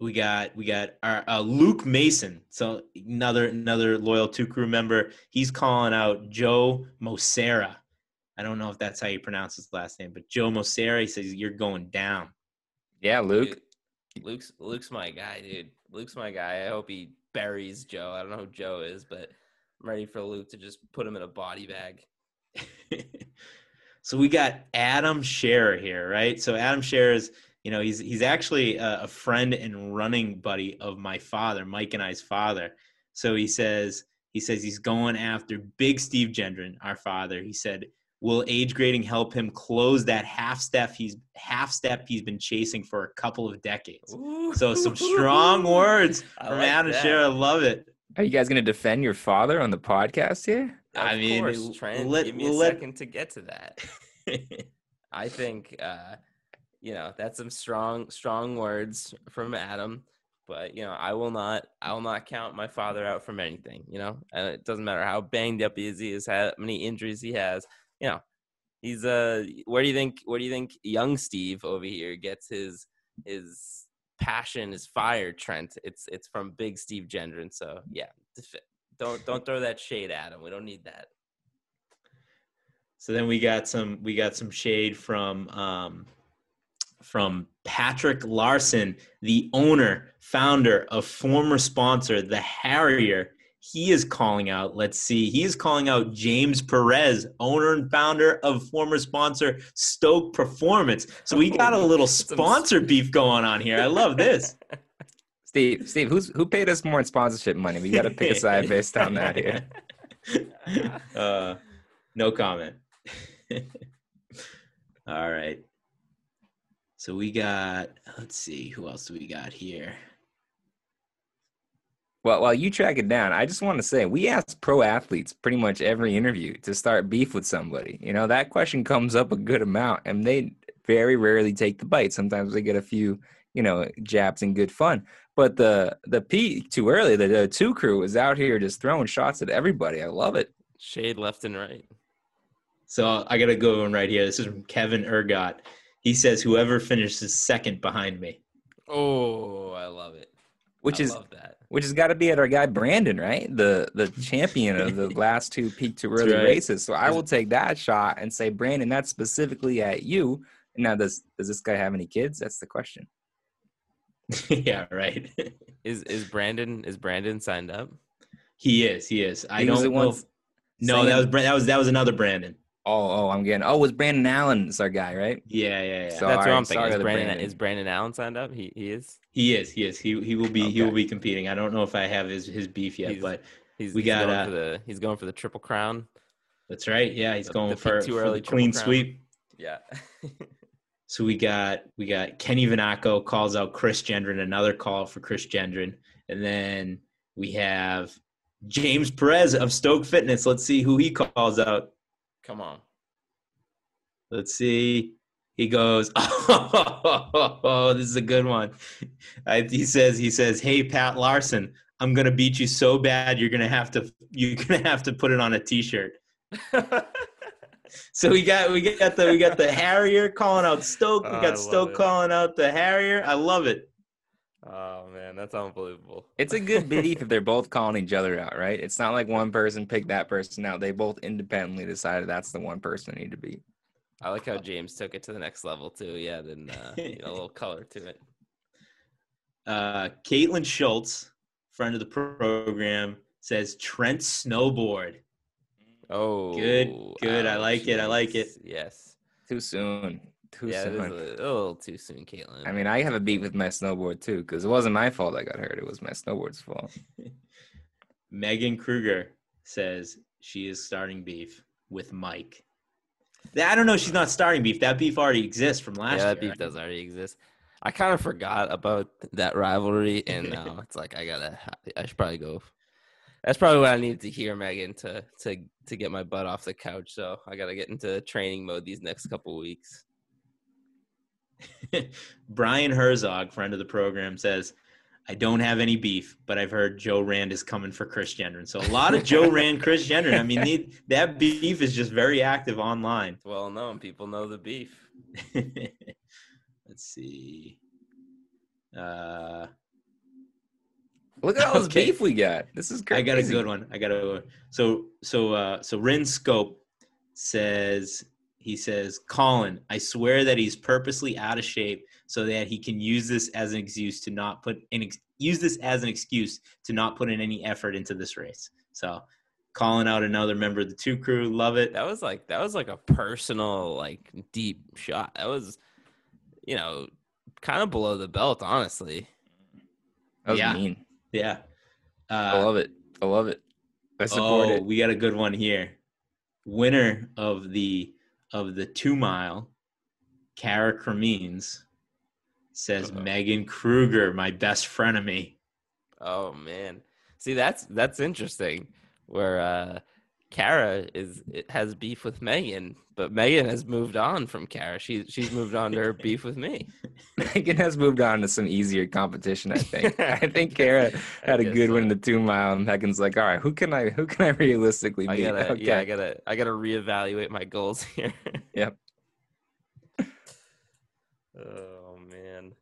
we got we got our uh, Luke Mason. So another another loyal two crew member. He's calling out Joe Mosera. I don't know if that's how you pronounce his last name, but Joe Mosera. He says you're going down. Yeah, Luke. Dude, Luke's Luke's my guy, dude. Luke's my guy. I hope he buries Joe. I don't know who Joe is, but I'm ready for Luke to just put him in a body bag. [laughs] so we got Adam Scherer here, right? So Adam Scherer is, you know, he's he's actually a, a friend and running buddy of my father, Mike and I's father. So he says he says he's going after Big Steve Gendron, our father. He said, "Will age grading help him close that half step he's half step he's been chasing for a couple of decades?" So some strong [laughs] words I from like Adam that. Scherer. I love it. Are you guys gonna defend your father on the podcast here? Of I mean, course, l- Trent. let- give me a let- second to get to that. [laughs] I think uh, you know that's some strong strong words from Adam. But you know, I will not I will not count my father out from anything. You know, and it doesn't matter how banged up he is, he has had many injuries he has. You know, he's uh where do you think where do you think young Steve over here gets his his passion, his fire, Trent? It's it's from Big Steve Gendron. So yeah, don't don't throw that shade at him. We don't need that. So then we got some we got some shade from um, from Patrick Larson, the owner, founder of former sponsor the Harrier. He is calling out, let's see, he is calling out James Perez, owner and founder of former sponsor Stoke Performance. So we got a little sponsor beef going on here. I love this. [laughs] Steve, Steve, who's who paid us more in sponsorship money? We got to pick a side based on that here. [laughs] uh, no comment. [laughs] All right. So we got, let's see, who else do we got here? Well, while you track it down, I just want to say we ask pro athletes pretty much every interview to start beef with somebody. You know, that question comes up a good amount, and they very rarely take the bite. Sometimes they get a few, you know, jabs and good fun. But the the P too early, the, the two crew is out here just throwing shots at everybody. I love it. Shade left and right. So I got to go one right here. This is from Kevin Ergot. He says, whoever finishes second behind me. Oh, I love it. Which I is love that. which has got to be at our guy Brandon, right? The the champion of the [laughs] last two peak to early right. races. So I will take that shot and say, Brandon, that's specifically at you. Now, does does this guy have any kids? That's the question. [laughs] yeah, right. [laughs] Is is Brandon is Brandon signed up? he is. He is. I He was don't know. one if- no, that was that was that was another Brandon. Oh, oh, I'm getting. Oh, was Brandon Allen's our guy, right? Yeah, yeah, yeah. So- That's what Sorry, I'm thinking. Is Brandon, Brandon. is Brandon Allen signed up? He he is. he is. He is. He he will be he will be competing. I don't know if I have his his beef yet, He's- but He's, We he's got, going uh, for the he's going for the triple crown. that's right. Yeah, he's The- going the for, too for early the clean crown. sweep. [laughs] Yeah. [laughs] So we got we got Kenny Vanaco calls out Chris Gendron, another call for Chris Gendron, and then we have James Perez of Stoke Fitness. Let's see who he calls out. Come on. Let's see. He goes, [laughs] oh, this is a good one. I, he says, he says, hey Pat Larson, I'm gonna beat you so bad you're gonna have to you're gonna have to put it on a t-shirt. So we got we got the we got the Harrier calling out Stoke. We got Stoke it. calling out the Harrier. I love it. Oh man, that's unbelievable. It's a good beef if they're both calling each other out, right? It's not like one person picked that person out. They both independently decided that's the one person they need to beat. I like how James took it to the next level too. Yeah, then uh, [laughs] you know, a little color to it. Uh, Caitlin Schultz, friend of the program, says Trent snowboard. Oh, Good, good. I like it, I like it. Yes. Too soon. Too yeah, it is a soon. little, a little too soon, Caitlin. I mean, I have a beef with my snowboard too, because it wasn't my fault I got hurt. It was my snowboard's fault. [laughs] Megan Kruger says she is starting beef with Mike. I don't know. She's not starting beef. That beef already exists from last yeah, that year. beef does already exist. I kind of forgot about that rivalry, and now [laughs] it's like I gotta. I should probably go. That's probably what I needed to hear, Megan, to to to get my butt off the couch. So I gotta get into training mode these next couple weeks. [laughs] Brian Herzog, friend of the program, says, I don't have any beef, but I've heard Joe Rand is coming for Chris Gendron. So a lot of Joe Rand, Chris Gendron. I mean, they, that beef is just very active online. It's well known. People know the beef. [laughs] Let's see. Uh, Look at all this [laughs] Okay. beef we got. This is crazy. I got a good one. I got a so so uh so Rin Scope says he says Colin, I swear that he's purposely out of shape so that he can use this as an excuse to not put an ex- use this as an excuse to not put in any effort into this race. So calling out another member of the two crew, love it. That was like that was like a personal, like deep shot. That was, you know, kind of below the belt, honestly. That was Yeah. mean. Yeah. I Uh, love it. I love it. I support oh, it. we got a good one here. Winner of the of the two mile, Kara Cremines says Uh-oh. Megan Kruger, my best friend of me. Oh man. See that's that's interesting. Where uh Kara is it has beef with Megan, but Megan has moved on from Kara. She she's moved on to her [laughs] beef with me. Megan has moved on to some easier competition. I think. [laughs] I think Kara had a guess good one in the two mile, and Megan's like, "All right, who can I who can I realistically I beat?" gotta okay. [laughs] yeah, I gotta I gotta reevaluate my goals here. Yep. oh man.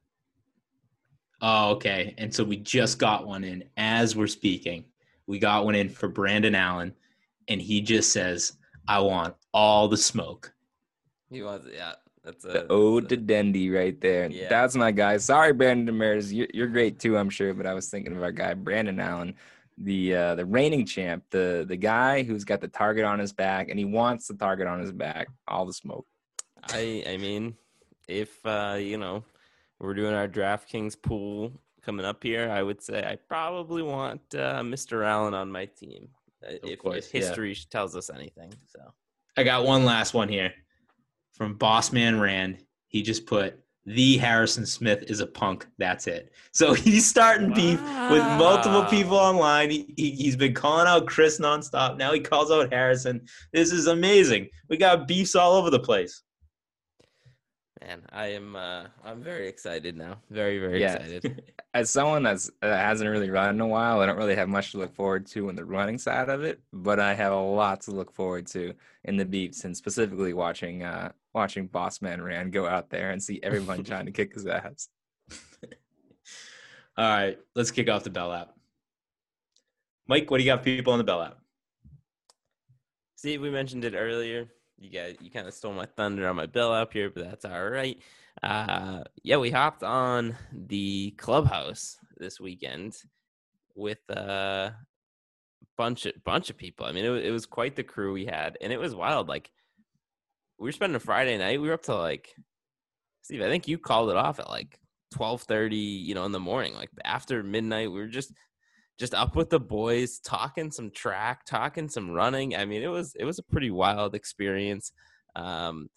Oh, okay. And so we just got one in as we're speaking. We got one in for Brandon Allen, and he just says, I want all the smoke. He was yeah. That's a The ode that's to Dendy right there. Yeah. That's my guy. Sorry, Brandon Demers. You're, you're great too, I'm sure. But I was thinking of our guy, Brandon Allen, the uh, the reigning champ, the the guy who's got the target on his back, and he wants the target on his back. All the smoke. I I mean, if uh, you know, we're doing our DraftKings pool coming up here, I would say I probably want uh, Mr. Allen on my team. Uh, If, course, if yeah. history tells us anything, so I got one last one here from Bossman Rand. He just put, the Harrison Smith is a punk. That's it. So [laughs] he's starting beef with multiple people online. He, he, he's been calling out Chris nonstop. Now he calls out Harrison. This is amazing. We got beefs all over the place. Man, I am uh, I'm very excited now. Very very Yeah. excited. [laughs] As someone that's uh, hasn't really run in a while, I don't really have much to look forward to in the running side of it. But I have a lot to look forward to in the beats, and specifically watching uh, watching Bossman Rand go out there and see everyone trying to kick his [laughs] ass. All right, let's kick off the Bell Lap. Mike, what do you got for people on the Bell Lap? See, we mentioned it earlier. You guys, you kind of stole my thunder on my bell lap here, but that's all right. Uh, yeah, we hopped on the clubhouse this weekend with a bunch of bunch of people. I mean, it was, it was quite the crew we had, and it was wild. Like we were spending a Friday night. We were up to like, Steve. I think you called it off at like twelve thirty. You know, in the morning, like after midnight. We were just just up with the boys talking some track talking some running i mean it was it was a pretty wild experience um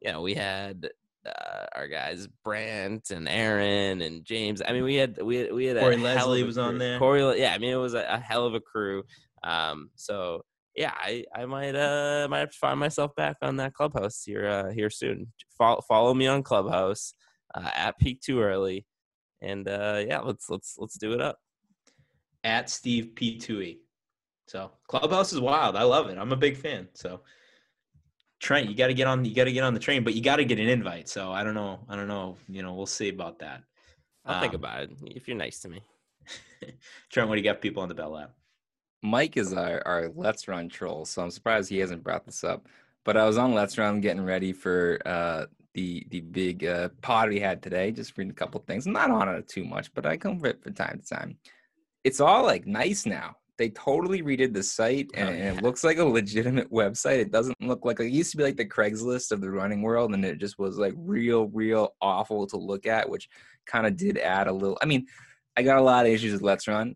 you know we had uh, our guys brant and aaron and james i mean we had we had, we had Cory Leslie was on there. corey yeah i mean it was a, a hell of a crew um so yeah i i might uh might have to find myself back on that clubhouse here uh here soon follow, follow me on clubhouse uh, at peak too early and uh yeah let's let's let's do it up At Steve P2E. So Clubhouse is wild. I love it. I'm a big fan. So Trent, you got to get on. You got to get on the train, but you got to get an invite. So I don't know. I don't know. You know, we'll see about that. I'll think Um, about it if you're nice to me. [laughs] Trent, what do you got people on the Bell Lap? Mike is our, our Let's Run troll, so I'm surprised he hasn't brought this up. But I was on Let's Run getting ready for uh, the the big uh, pod we had today, just reading a couple things. I'm not on it too much, but I come for it from time to time. It's all like nice now. They totally redid the site, and, Oh, and yeah. it looks like a legitimate website. It doesn't look like it used to be like the Craigslist of the running world, and it just was like real, real awful to look at, which kind of did add a little. I mean, I got a lot of issues with Let's Run,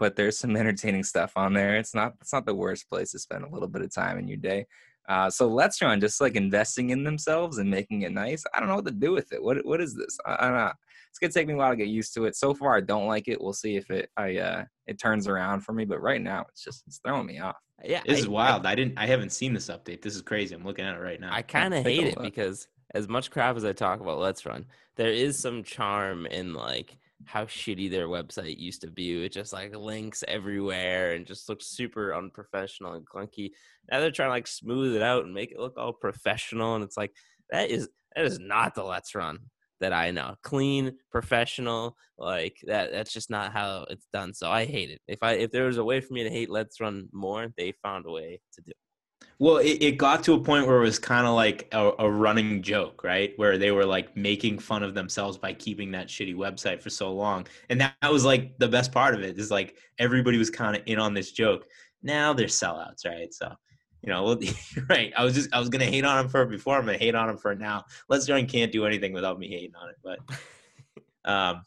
but there's some [laughs] entertaining stuff on there. It's not it's not the worst place to spend a little bit of time in your day. Uh, so Let's Run just like investing in themselves and making it nice. I don't know what to do with it. What what is this? I, I don't know. It's gonna take me a while to get used to it. So far, I don't like it. We'll see if it I uh it turns around for me. But right now, it's just it's throwing me off. Yeah, This I- is wild. I, didn't. I haven't seen this update. This is crazy. I'm looking at it right now. I, I kind of hate it look. because as much crap as I talk about Let's Run, there is some charm in like how shitty their website used to be. It just like links everywhere and just looks super unprofessional and clunky. Now they're trying to like smooth it out and make it look all professional, and it's like that is that is not the Let's Run that I know. Clean, professional, like that. That's just not how it's done. So I hate it. If I if there was a way for me to hate Let's Run more, they found a way to do. it. Well, it, it got to a point where it was kind of like a, a running joke, right? Where they were like making fun of themselves by keeping that shitty website for so long. And that, that was like the best part of it is like everybody was kind of in on this joke. Now they're sellouts, right? So, you know, [laughs] right. I was just, I was going to hate on him for it before. I'm going to hate on him for it now. Let's Run can't do anything without me hating on it. But, [laughs] um,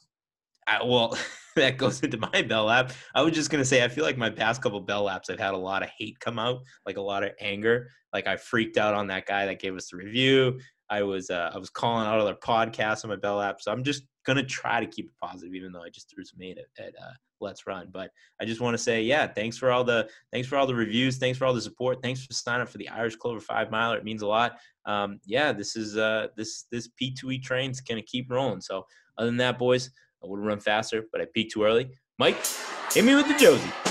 I, well, [laughs] that goes into my bell lap. I was just gonna say I feel like my past couple bell laps I've had a lot of hate come out, like a lot of anger. Like I freaked out on that guy that gave us the review. I was uh, I was calling out other podcasts on my bell lap. So I'm just gonna try to keep it positive, even though I just threw some hate at, at uh, Let's Run. But I just want to say, yeah, thanks for all the thanks for all the reviews, thanks for all the support, thanks for signing up for the Irish Clover Five Miler. It means a lot. Um, yeah, this is uh, this this P2E train's gonna keep rolling. So other than that, boys, I would have run faster, but I peaked too early. Mike, hit me with the Josie.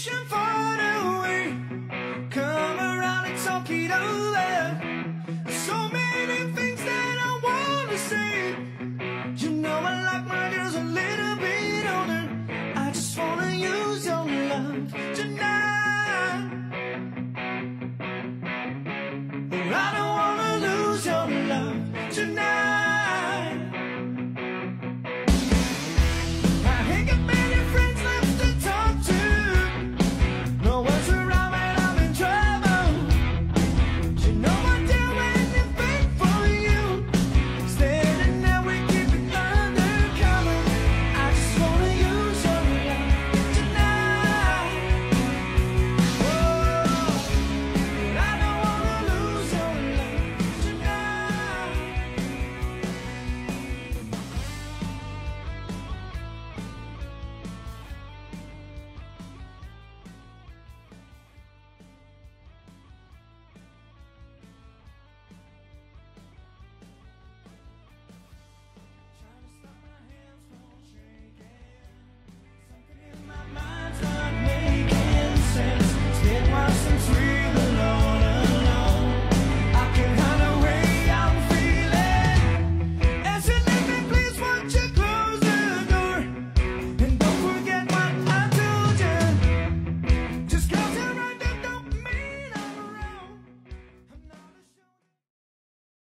Vacation far